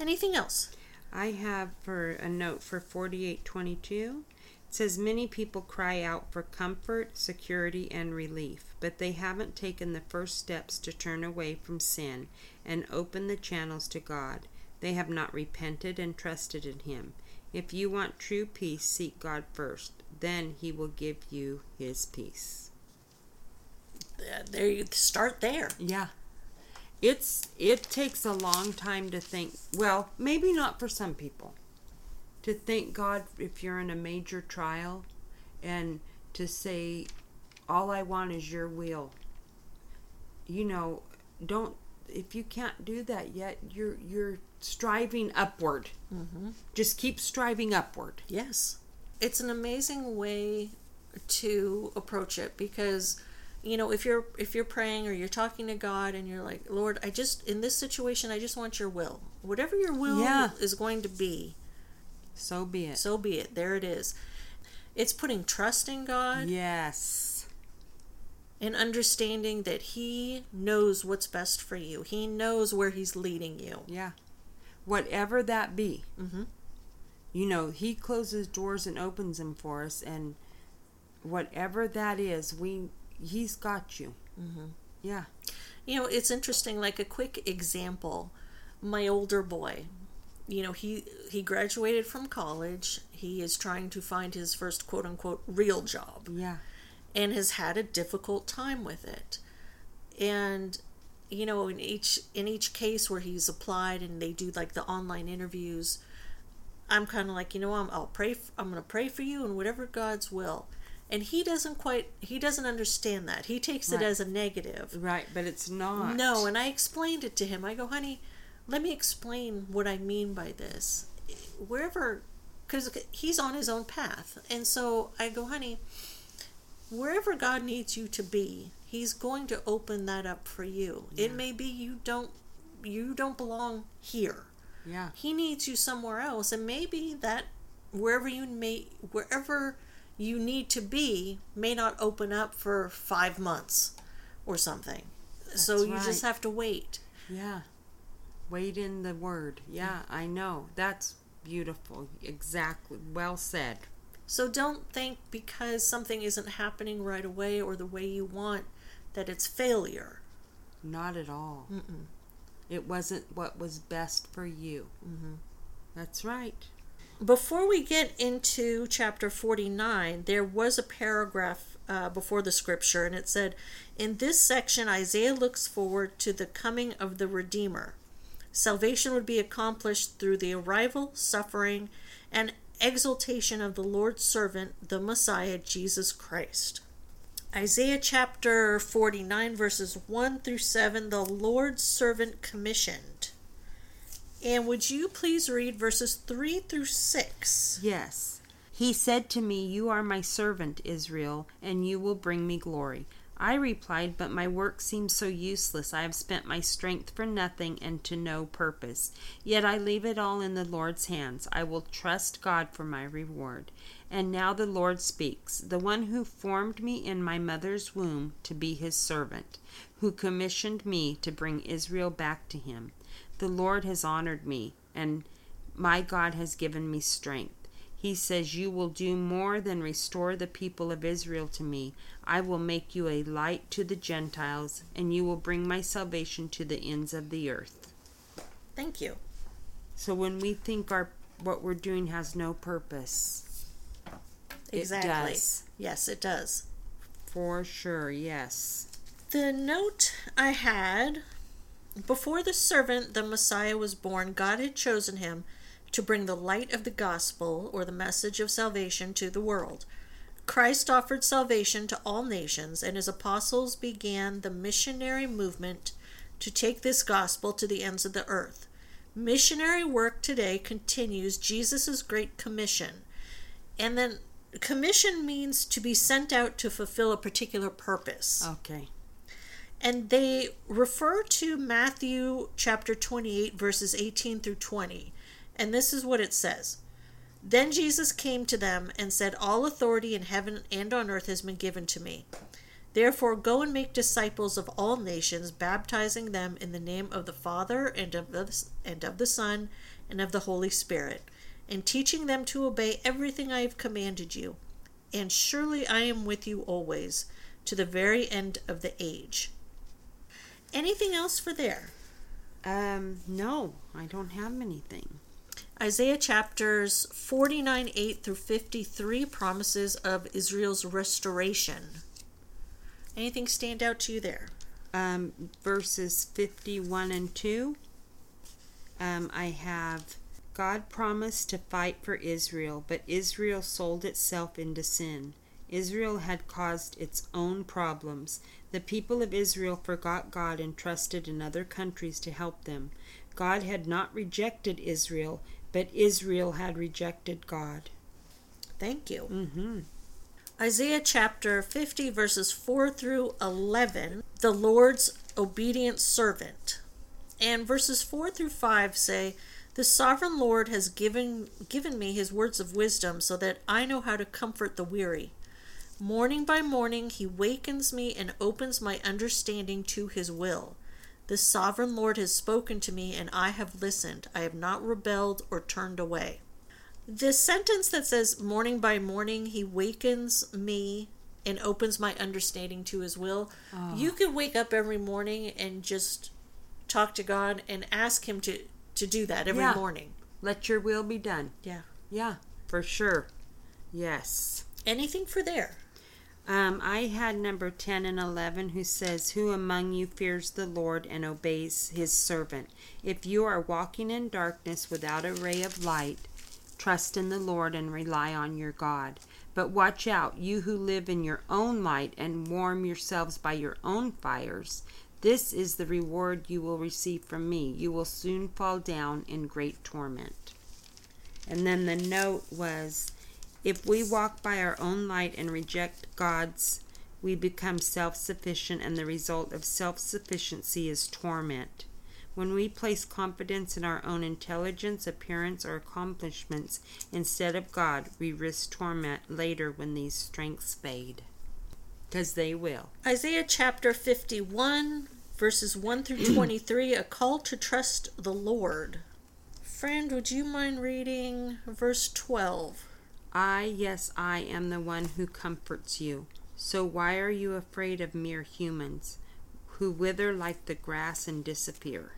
Anything else? I have for a note for 4822. It says many people cry out for comfort, security, and relief, but they haven't taken the first steps to turn away from sin and open the channels to God. They have not repented and trusted in Him. If you want true peace, seek God first. Then He will give you His peace. There you start there. Yeah. It's it takes a long time to think. Well, maybe not for some people. To thank God if you're in a major trial and to say all I want is your will. You know, don't if you can't do that yet, you're you're striving upward. Mm-hmm. Just keep striving upward. Yes. It's an amazing way to approach it because you know if you're if you're praying or you're talking to God and you're like Lord I just in this situation I just want your will whatever your will Yeah. is going to be So be it. so be it there it is it's putting trust in God yes. and understanding that He knows what's best for you. He knows where He's leading you. Yeah. Whatever that be. Mm-hmm. You know, He closes doors and opens them for us, and whatever that is, we He's got you. Mm-hmm. Yeah. You know, it's interesting. Like a quick example, my older boy. You know, he he graduated from college. He is trying to find his first quote unquote real job. Yeah. and has had a difficult time with it. And you know, in each in each case where he's applied and they do like the online interviews, I'm kind of like, you know, I'm, I'll pray. I'm going to pray for you and whatever God's will. And he doesn't quite. He doesn't understand that. He takes it as a negative. Right, but it's not. No, and I explained it to him. I go, honey, let me explain what I mean by this. Wherever, because he's on his own path. And so I go, honey, wherever God needs you to be, he's going to open that up for you. It may be you don't you don't belong here. Yeah. He needs you somewhere else and maybe that wherever you may wherever you need to be may not open up for 5 months or something. so That's you just have to wait. Yeah. Wait in the word. Yeah, I know. That's beautiful. Exactly. Well said. So don't think because something isn't happening right away or the way you want that it's failure. Not at all. Mm-mm. It wasn't what was best for you. Mhm. That's right. Before we get into chapter 49, there was a paragraph uh, before the scripture, and it said, In this section, Isaiah looks forward to the coming of the Redeemer. Salvation would be accomplished through the arrival, suffering, and exaltation of the Lord's servant, the Messiah, Jesus Christ. Isaiah chapter 49, verses 1 through 7, the Lord's servant commissioned. And would you please read verses 3 through 6? Yes. He said to me, You are my servant, Israel, and you will bring me glory. I replied, But my work seems so useless. I have spent my strength for nothing and to no purpose. Yet I leave it all in the Lord's hands. I will trust God for my reward. And now the Lord speaks, the one who formed me in my mother's womb to be his servant, who commissioned me to bring Israel back to him. The Lord has honored me, and my God has given me strength. He says, You will do more than restore the people of Israel to me. I will make you a light to the Gentiles, and you will bring my salvation to the ends of the earth. Thank you. So when we think our what we're doing has no purpose, Exactly. it does. Yes, it does. For sure, yes. The note I had before the servant, the Messiah, was born, God had chosen him to bring the light of the gospel or the message of salvation to the world. Christ offered salvation to all nations, and his apostles began the missionary movement to take this gospel to the ends of the earth. Missionary work today continues Jesus' great commission. And then commission means to be sent out to fulfill a particular purpose. Okay. And they refer to Matthew chapter 28, verses 18 through 20. And this is what it says Then Jesus came to them and said, All authority in heaven and on earth has been given to me. Therefore, go and make disciples of all nations, baptizing them in the name of the Father and of the, and of the Son and of the Holy Spirit, and teaching them to obey everything I have commanded you. And surely I am with you always, to the very end of the age. Anything else for there? Um, no, I don't have anything. Isaiah chapters 49 8 through 53 promises of Israel's restoration. Anything stand out to you there? um, verses 51 and 2. Um, I have God promised to fight for Israel, but Israel sold itself into sin. Israel had caused its own problems. The people of Israel forgot God and trusted in other countries to help them. God had not rejected Israel, but Israel had rejected God. Thank you. Mm-hmm. Isaiah chapter 50, verses 4 through 11, the Lord's obedient servant. And verses 4 through 5 say, The sovereign Lord has given, given me his words of wisdom so that I know how to comfort the weary. Morning by morning, he wakens me and opens my understanding to his will. The sovereign Lord has spoken to me, and I have listened. I have not rebelled or turned away. This sentence that says, Morning by morning, he wakens me and opens my understanding to his will. Oh. You could wake up every morning and just talk to God and ask him to, to do that every Yeah. morning. Let your will be done. Yeah. Yeah, for sure. Yes. Anything for there. Um, I had number 10 and 11 who says, Who among you fears the Lord and obeys his servant? If you are walking in darkness without a ray of light, trust in the Lord and rely on your God. But watch out, you who live in your own light and warm yourselves by your own fires. This is the reward you will receive from me. You will soon fall down in great torment. And then the note was if we walk by our own light and reject God's, we become self sufficient, and the result of self sufficiency is torment. When we place confidence in our own intelligence, appearance, or accomplishments instead of God, we risk torment later when these strengths fade. Because they will. Isaiah chapter 51, verses 1 through 23, a call to trust the Lord. Friend, would you mind reading verse 12? I, yes, I am the one who comforts you. So why are you afraid of mere humans who wither like the grass and disappear?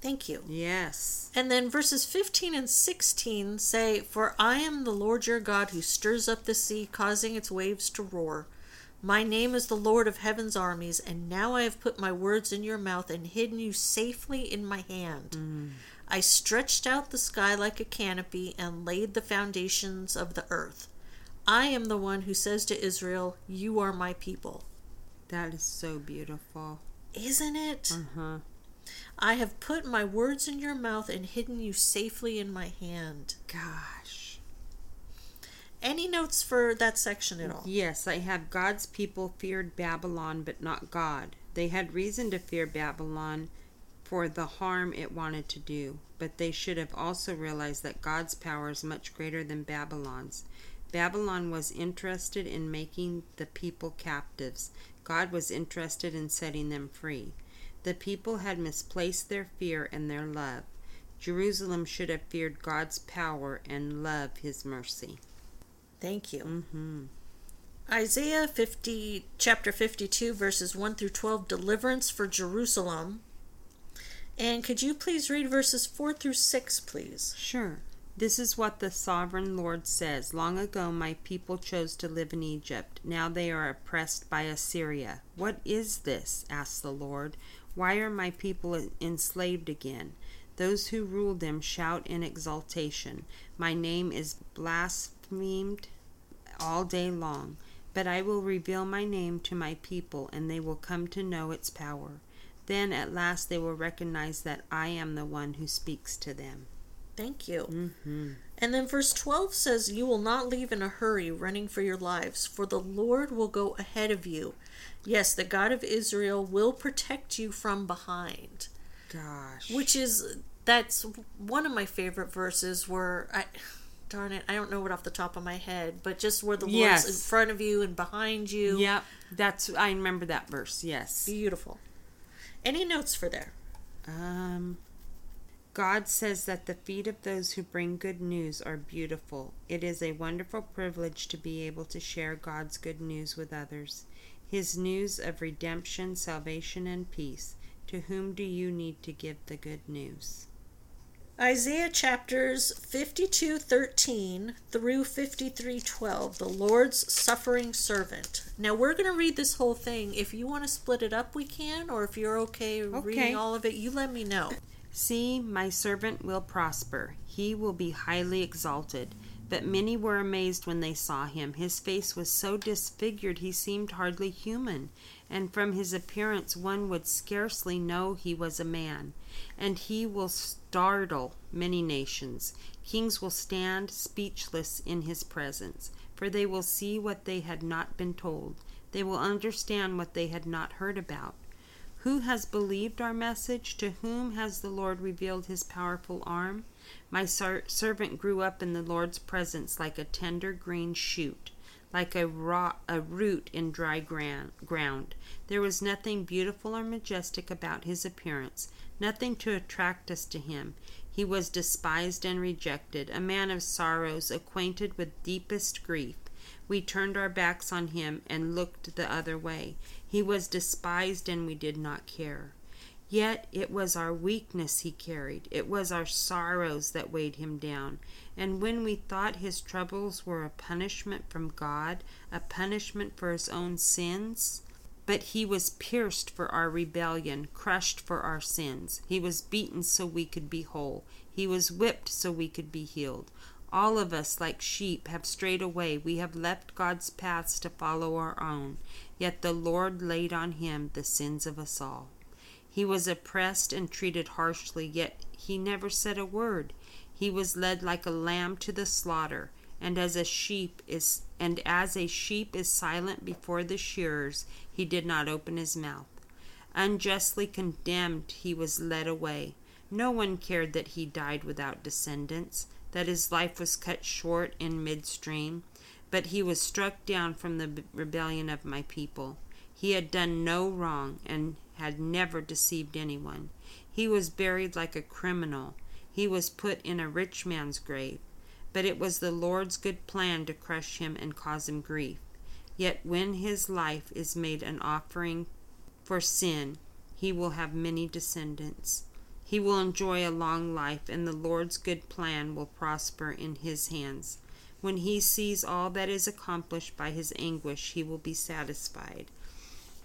Thank you. Yes. And then verses 15 and 16 say, For I am the Lord your God who stirs up the sea, causing its waves to roar. My name is the Lord of heaven's armies, and now I have put my words in your mouth and hidden you safely in my hand. Mm. I stretched out the sky like a canopy and laid the foundations of the earth. I am the one who says to Israel, You are my people. That is so beautiful. Isn't it? Uh huh. I have put my words in your mouth and hidden you safely in my hand. Gosh. Any notes for that section at all? Yes, I have God's people feared Babylon, but not God. They had reason to fear Babylon for the harm it wanted to do, but they should have also realized that God's power is much greater than Babylon's. Babylon was interested in making the people captives. God was interested in setting them free. The people had misplaced their fear and their love. Jerusalem should have feared God's power and loved his mercy. Thank you. Mm-hmm. Isaiah 50, chapter 52, verses 1 through 12, deliverance for Jerusalem. And could you please read verses 4 through 6, please? Sure. This is what the sovereign Lord says. Long ago, my people chose to live in Egypt. Now they are oppressed by Assyria. What is this? asks the Lord. Why are my people enslaved again? Those who rule them shout in exultation. My name is blasphemed all day long. But I will reveal my name to my people, and they will come to know its power. Then at last they will recognize that I am the one who speaks to them. Thank you. Mm-hmm. And then verse 12 says, You will not leave in a hurry, running for your lives, for the Lord will go ahead of you. Yes, the God of Israel will protect you from behind. Gosh. Which is, that's one of my favorite verses where I. Darn it, I don't know it off the top of my head, but just where the Lord's Yes. in front of you and behind you. Yep, that's I remember that verse. Yes. Beautiful. Any notes for there? Um God says that the feet of those who bring good news are beautiful. It is a wonderful privilege to be able to share God's good news with others. His news of redemption, salvation, and peace. To whom do you need to give the good news? Isaiah chapters 52:13 through 53:12, the Lord's suffering servant. Now we're going to read this whole thing. If you want to split it up, we can, or if you're okay, Okay. reading all of it, you let me know. See, my servant will prosper. He will be highly exalted. But many were amazed when they saw him. His face was so disfigured he seemed hardly human, and from his appearance one would scarcely know he was a man. And he will startle many nations. Kings will stand speechless in his presence, for they will see what they had not been told. They will understand what they had not heard about. Who has believed our message? To whom has the Lord revealed his powerful arm? My ser- servant grew up in the Lord's presence like a tender green shoot, like a, a root in dry ground. There was nothing beautiful or majestic about his appearance, nothing to attract us to him. He was despised and rejected, a man of sorrows, acquainted with deepest grief. We turned our backs on him and looked the other way. He was despised and we did not care. Yet it was our weakness he carried, it was our sorrows that weighed him down. And when we thought his troubles were a punishment from God, a punishment for his own sins, but he was pierced for our rebellion, crushed for our sins. He was beaten so we could be whole. He was whipped so we could be healed. All of us, like sheep, have strayed away. We have left God's paths to follow our own. Yet the Lord laid on him the sins of us all. He was oppressed and treated harshly, yet he never said a word. He was led like a lamb to the slaughter, and as a sheep is and as a sheep is silent before the shearers, he did not open his mouth. Unjustly condemned, he was led away. No one cared that he died without descendants, that his life was cut short in midstream, but he was struck down from the rebellion of my people. He had done no wrong and had never deceived anyone. He was buried like a criminal. He was put in a rich man's grave. But it was the Lord's good plan to crush him and cause him grief. Yet when his life is made an offering for sin, he will have many descendants. He will enjoy a long life, and the Lord's good plan will prosper in his hands. When he sees all that is accomplished by his anguish, he will be satisfied.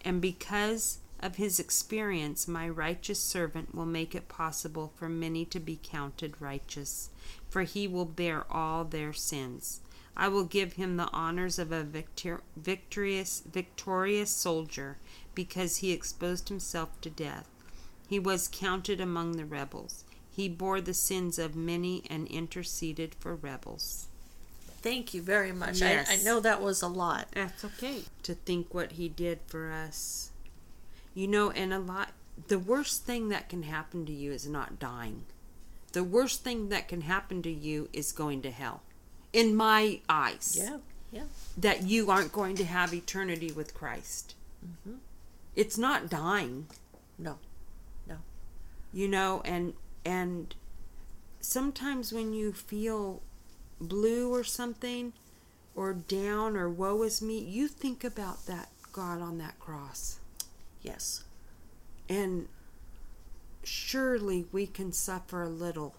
And because of his experience, my righteous servant will make it possible for many to be counted righteous, for he will bear all their sins. I will give him the honors of a victor- victorious, victorious soldier, because he exposed himself to death. He was counted among the rebels. He bore the sins of many and interceded for rebels. Thank you very much. Yes. I, I know that was a lot. That's okay. To think what he did for us. You know, and a lot, the worst thing that can happen to you is not dying. The worst thing that can happen to you is going to hell. In my eyes. Yeah, yeah. That you aren't going to have eternity with Christ. Mm-hmm. It's not dying. No, no. you know and and sometimes when you feel blue or something or down or woe is me you think about that god on that cross Yes. and surely we can suffer a little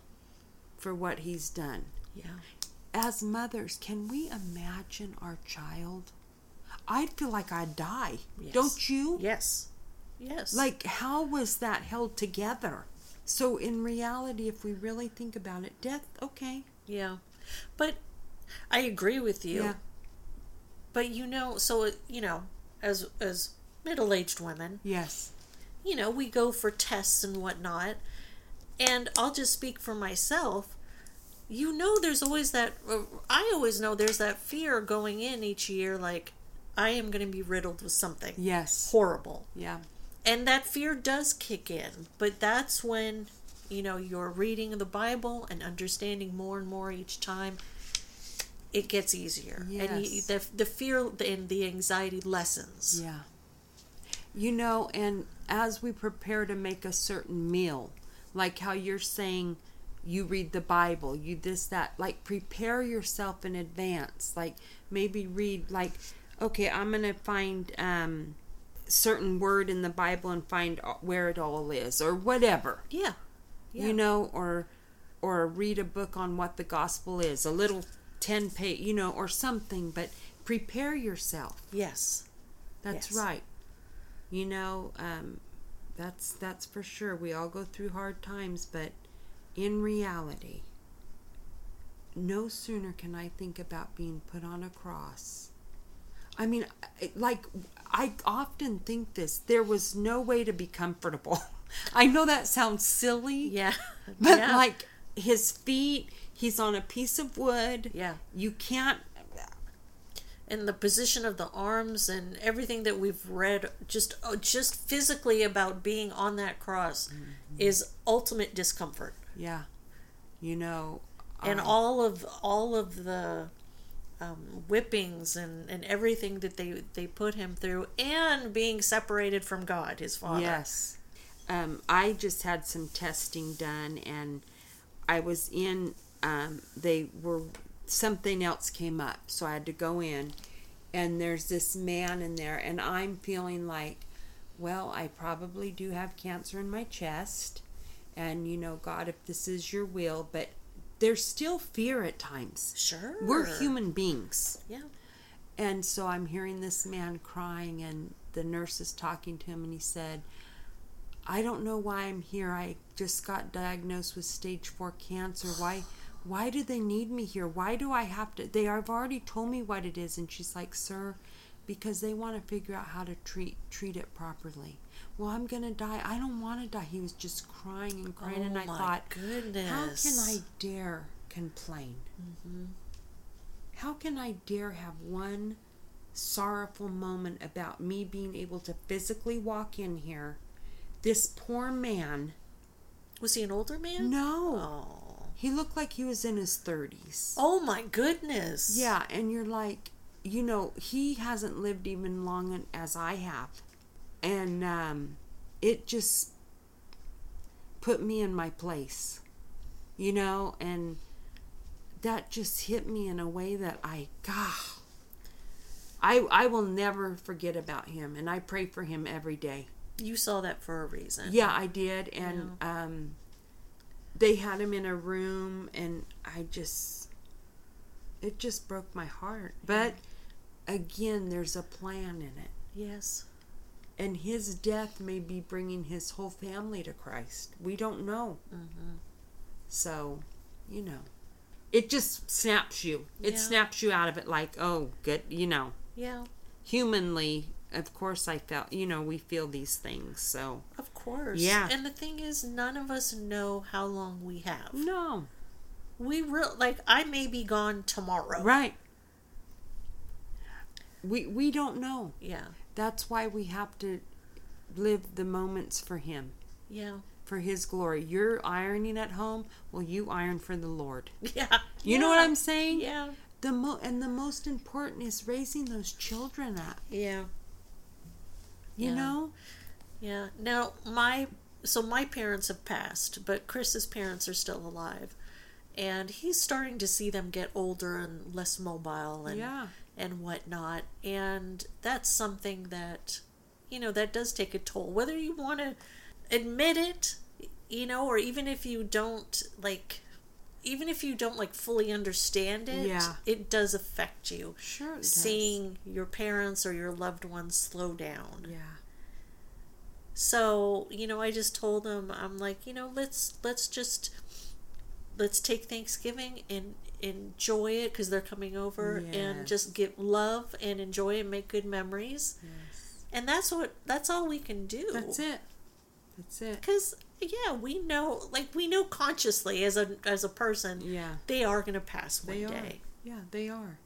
for what he's done Yeah. as mothers can we imagine our child i'd feel like i'd die Yes. don't you Yes. Yes. Like, how was that held together? So, in reality, if we really think about it, death, okay. Yeah. But I agree with you. Yeah. But you know, so you know, as as middle-aged women, Yes. you know, we go for tests and whatnot. And I'll just speak for myself. You know, there's always that. uh, I always know there's that fear going in each year, like I am going to be riddled with something Yes. horrible, Yeah. and that fear does kick in. But that's when you know you're reading the Bible and understanding more and more each time. It gets easier, and you, the the fear and the anxiety lessens. Yeah. You know, and as we prepare to make a certain meal, like how you're saying you read the Bible, you this, that, like prepare yourself in advance. Like maybe read, like, okay, I'm going to find um, certain word in the Bible and find where it all is, or whatever. Yeah, yeah. you know or or read a book on what the gospel is a little 10 page you know or something but prepare yourself Yes. that's Yes. right you know um that's that's for sure we all go through hard times but in reality no sooner can i think about being put on a cross i mean like i often think this there was no way to be comfortable i know that sounds silly Yeah. but yeah. like his feet, he's on a piece of wood. Yeah. You can't. And the position of the arms and everything that we've read just oh, just physically about being on that cross Mm-hmm. is ultimate discomfort Yeah. You know. and um, all of all of the um, whippings and, and everything that they, they put him through, and being separated from God, his father. Yes. Um, I just had some testing done, and I was in. Um, they were something else came up, so I had to go in, and there's this man in there, and I'm feeling like, well, I probably do have cancer in my chest, and you know, God, if this is your will, but there's still fear at times. Sure. We're human beings. Yeah. And so I'm hearing this man crying, and the nurse is talking to him, and he said, I don't know why I'm here. I just got diagnosed with stage four cancer. Why why do they need me here? Why do I have to they have already told me what it is and she's like, Sir, because they want to figure out how to treat treat it properly. Well, I'm gonna die. I don't want to die. He was just crying and crying, Oh and I my thought, goodness. how can I dare complain? Mm-hmm. How can I dare have one sorrowful moment about me being able to physically walk in here? This poor man, Was he an older man? no, Oh. He looked like he was in his 30s. Oh my goodness. Yeah, and you're like, you know, he hasn't lived even long as I have. And um, it just put me in my place, you know, and that just hit me in a way that I, God, I, I will never forget about him, and I pray for him every day. You saw that for a reason. Yeah, I did, and um, they had him in a room, and I just, it just broke my heart. But again, there's a plan in it, Yes. and his death may be bringing his whole family to Christ. We don't know. Mm-hmm. So, you know, it just snaps you. It Yeah. snaps you out of it, like, oh, good, you know. Yeah. Humanly, of course, I felt, you know, we feel these things. So, Of course. Yeah. And the thing is, none of us know how long we have. no, We real like I may be gone tomorrow. right. We we don't know. Yeah. That's why we have to live the moments for him, Yeah. for his glory. You're ironing at home, well, you iron for the Lord. Yeah. You know what I'm saying? Yeah. The mo- and the most important is raising those children up. Yeah. You Yeah. know? Yeah. Now my so my parents have passed, but Chris's parents are still alive. And he's starting to see them get older and less mobile and Yeah. and whatnot. And that's something that you know, that does take a toll. Whether you want to admit it, you know, or even if you don't like even if you don't like fully understand it, Yeah. it does affect you. Sure. It does. Seeing your parents or your loved ones slow down. Yeah. So, you know, I just told them I'm like, you know, let's let's just let's take Thanksgiving and enjoy it cuz they're coming over and just give love and enjoy and make good memories. Yes. And that's what that's all we can do. That's it. That's it. Cuz yeah, we know like we know consciously as a as a person Yeah. they are going to pass one They are. day. Yeah, they are.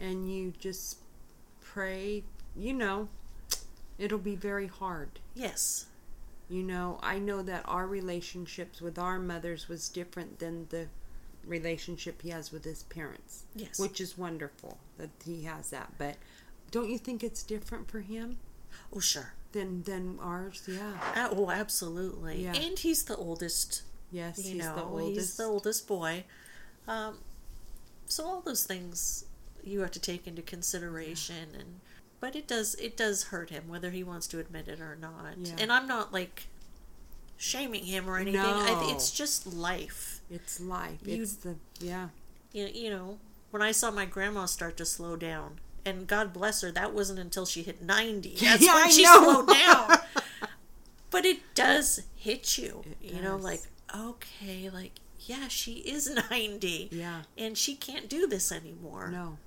And you just pray, you know, it'll be very hard. Yes. You know, I know that our relationships with our mothers was different than the relationship he has with his parents. Yes. Which is wonderful that he has that. But don't you think it's different for him Oh, sure. Than than ours? Yeah. Uh, Oh, absolutely. Yeah. And he's the oldest Yes, you he's know, the oldest. he's the oldest boy. Um, so all those things you have to take into consideration, and but it does it does hurt him whether he wants to admit it or not. Yeah. And I'm not like shaming him or anything. Th- No. it's just life. It's life. You- it's the yeah. You, you know, when I saw my grandma start to slow down, and God bless her, that wasn't until she hit 90. That's Yeah, when I she know. slowed down. but it does hit you. It you know, like, okay, like, yeah, she is 90. Yeah. And she can't do this anymore. No.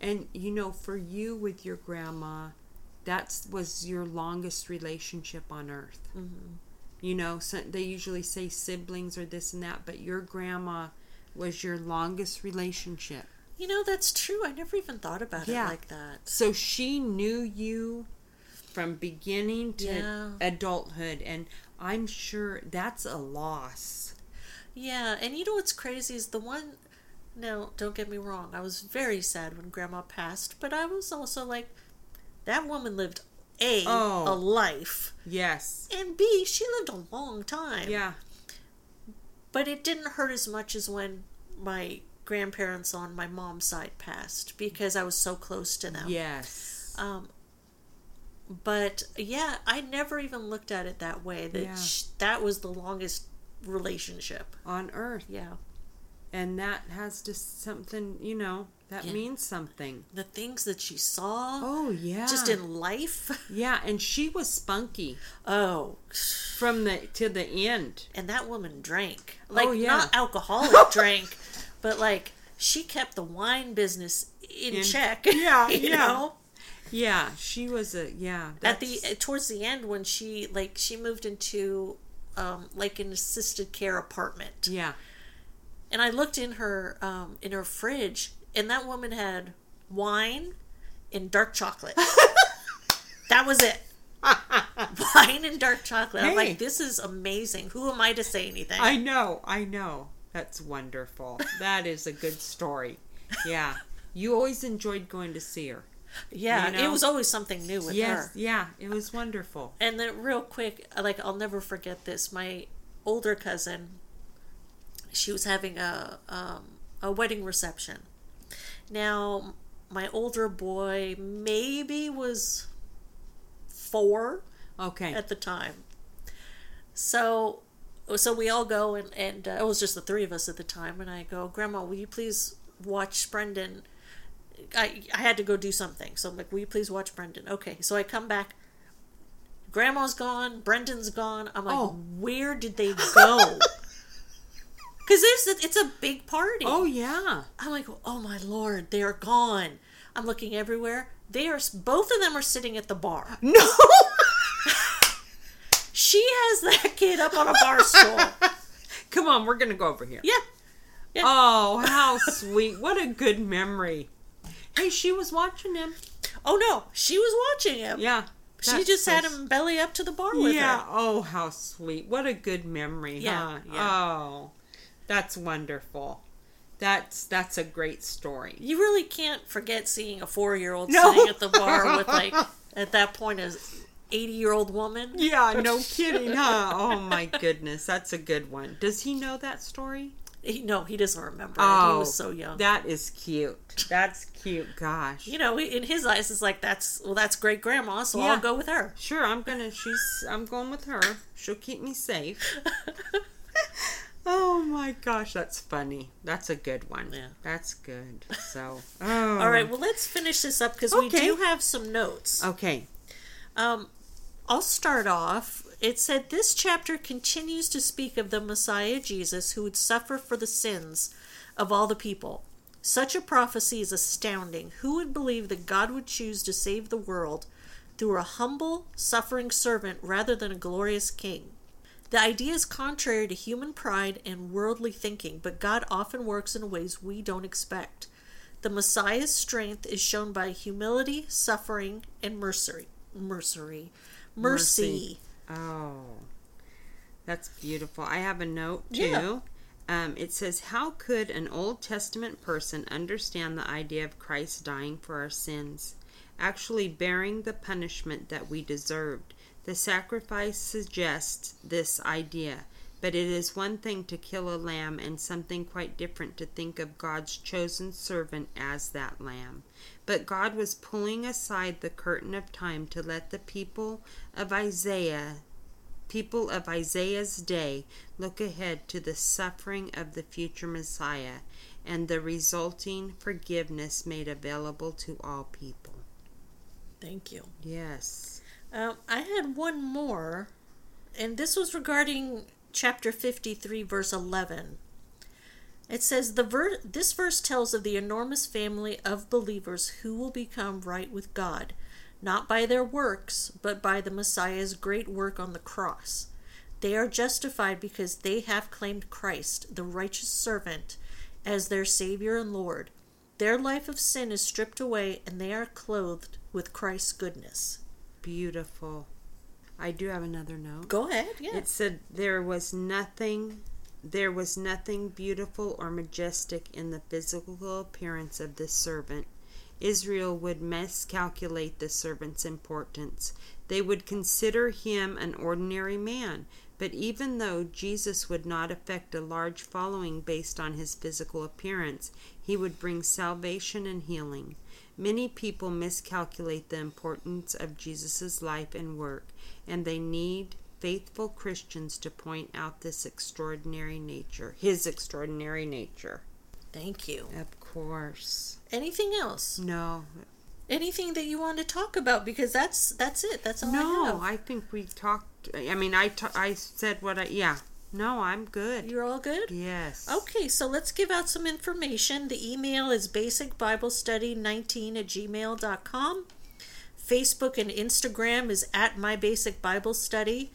And you know, for you with your grandma, that was your longest relationship on earth. Mm-hmm. You know, so they usually say siblings or this and that, but your grandma was your longest relationship. You know, that's true. I never even thought about Yeah. it like that. So she knew you from beginning to Yeah. adulthood, and I'm sure that's a loss. Yeah, and you know what's crazy is the one Now, don't get me wrong, I was very sad when Grandma passed, but I was also like, that woman lived A, Oh. a life, Yes. and B, she lived a long time. Yeah. But it didn't hurt as much as when my grandparents on my mom's side passed because I was so close to them. Yes. Um, but yeah, I never even looked at it that way. That Yeah. sh- that was the longest relationship. On earth. Yeah, And that has just something, you know, that Yeah. means something. the things that she saw, Oh, yeah. just in life. Yeah, and she was spunky Oh, from the to the end. and that woman drank like Oh, yeah. not alcoholic drank, but like she kept the wine business in, In- check. Yeah, you yeah. know. Yeah, she was a yeah. at the towards the end when she like she moved into um like an assisted care apartment yeah. and i looked in her um in her fridge and that woman had wine and dark chocolate that was it wine and dark chocolate i'm like this is amazing who am i to say anything I know, I know. That's wonderful. that is a good story. Yeah. You always enjoyed going to see her. yeah you know? it was always something new with yes, her yeah, it was wonderful. And then, real quick, like I'll never forget this. My older cousin, she was having a um, a wedding reception. Now, my older boy maybe was four Okay. at the time. So, so we all go and and uh, it was just the three of us at the time. And I go, Grandma, will you please watch Brendan? I I had to go do something, so I'm like, will you please watch Brendan? Okay, so I come back. Grandma's gone. Brendan's gone. I'm like, Oh. where did they go? Because it's it's a big party. oh yeah. I'm like, oh my lord, they are gone. I'm looking everywhere. They are both of them are sitting at the bar. No. She has that kid up on a bar stool. Come on, we're gonna go over here. Yeah. yeah. Oh, how sweet! What a good memory. Hey, she was watching him. Oh no, she was watching him. Yeah. She just so had him belly up to the bar with yeah. her. Yeah. Oh, how sweet! What a good memory. Yeah. Huh? yeah. Oh, that's wonderful. That's that's a great story. You really can't forget seeing a four year old no. sitting at the bar with like at that point is 80 year old woman. Yeah, no kidding, huh? Oh my goodness, that's a good one. Does he know that story? He, no, he doesn't remember. Oh, he was oh, so young. That is cute. That's cute. Gosh. You know, in his eyes, it's like that's well, that's great grandma. So yeah. I'll go with her. Sure, I'm gonna. She's. I'm going with her. She'll keep me safe. oh my gosh, that's funny. That's a good one. Yeah, that's good. So, oh. all right. Well, let's finish this up because okay. we do have some notes. Okay. Um, I'll start off. It said this chapter continues to speak of the Messiah Jesus who would suffer for the sins of all the people. Such a prophecy is astounding. Who would believe that God would choose to save the world through a humble, suffering servant rather than a glorious king? The idea is contrary to human pride and worldly thinking, but God often works in ways we don't expect. The Messiah's strength is shown by humility, suffering, and mercy. Mercy. Mercy. Mercy. Oh. That's beautiful. I have a note too. Yeah. Um, it says, How could an Old Testament person understand the idea of Christ dying for our sins, actually bearing the punishment that we deserved? The sacrifice suggests this idea, but it is one thing to kill a lamb and something quite different to think of God's chosen servant as that lamb. But God was pulling aside the curtain of time to let the people of Isaiah people of Isaiah's day look ahead to the suffering of the future Messiah and the resulting forgiveness made available to all people. Thank you. Yes. Um, I had one more, and this was regarding chapter 53, verse 11. It says the ver- this verse tells of the enormous family of believers who will become right with God, not by their works, but by the Messiah's great work on the cross. They are justified because they have claimed Christ, the righteous servant, as their Savior and Lord. Their life of sin is stripped away, and they are clothed with Christ's goodness. Beautiful. I do have another note. Go ahead. Yeah. It said there was nothing There was nothing beautiful or majestic in the physical appearance of this servant. Israel would miscalculate the servant's importance. They would consider him an ordinary man. But even though Jesus would not affect a large following based on his physical appearance, he would bring salvation and healing. Many people miscalculate the importance of Jesus' life and work, and they need faithful Christians to point out this extraordinary nature, his extraordinary nature. Thank you. Of course. Anything else? No. Anything that you want to talk about? Because that's that's it. That's all I No, have. I think we talked I mean I I said what I yeah. No, I'm good. You're all good? Yes. Okay, so let's give out some information. The email is basicbiblestudy19 at gmail.com. Facebook and Instagram is at My Basic Bible Study.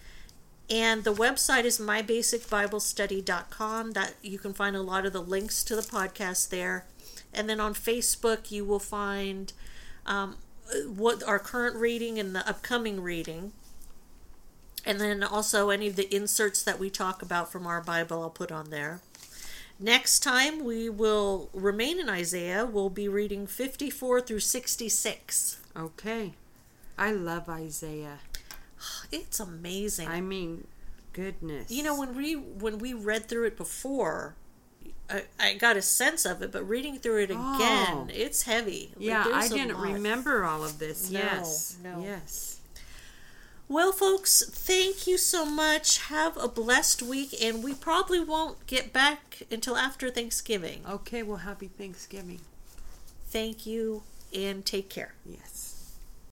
And the website is mybasicbiblestudy.com. That you can find a lot of the links to the podcast there. And then on Facebook, you will find um, what our current reading and the upcoming reading. And then also any of the inserts that we talk about from our Bible, I'll put on there. Next time we will remain in Isaiah. We'll be reading 54 through 66. Okay. I love Isaiah. It's amazing. I mean, goodness. you know when we when we read through it before, I, I got a sense of it, but reading through it again, Oh. it's heavy. Like, Yeah, I didn't remember all of this. No, yes. no. Yes. Well, folks, thank you so much. Have a blessed week, and we probably won't get back until after Thanksgiving. Okay, well, happy Thanksgiving. Thank you, and take care. Yes.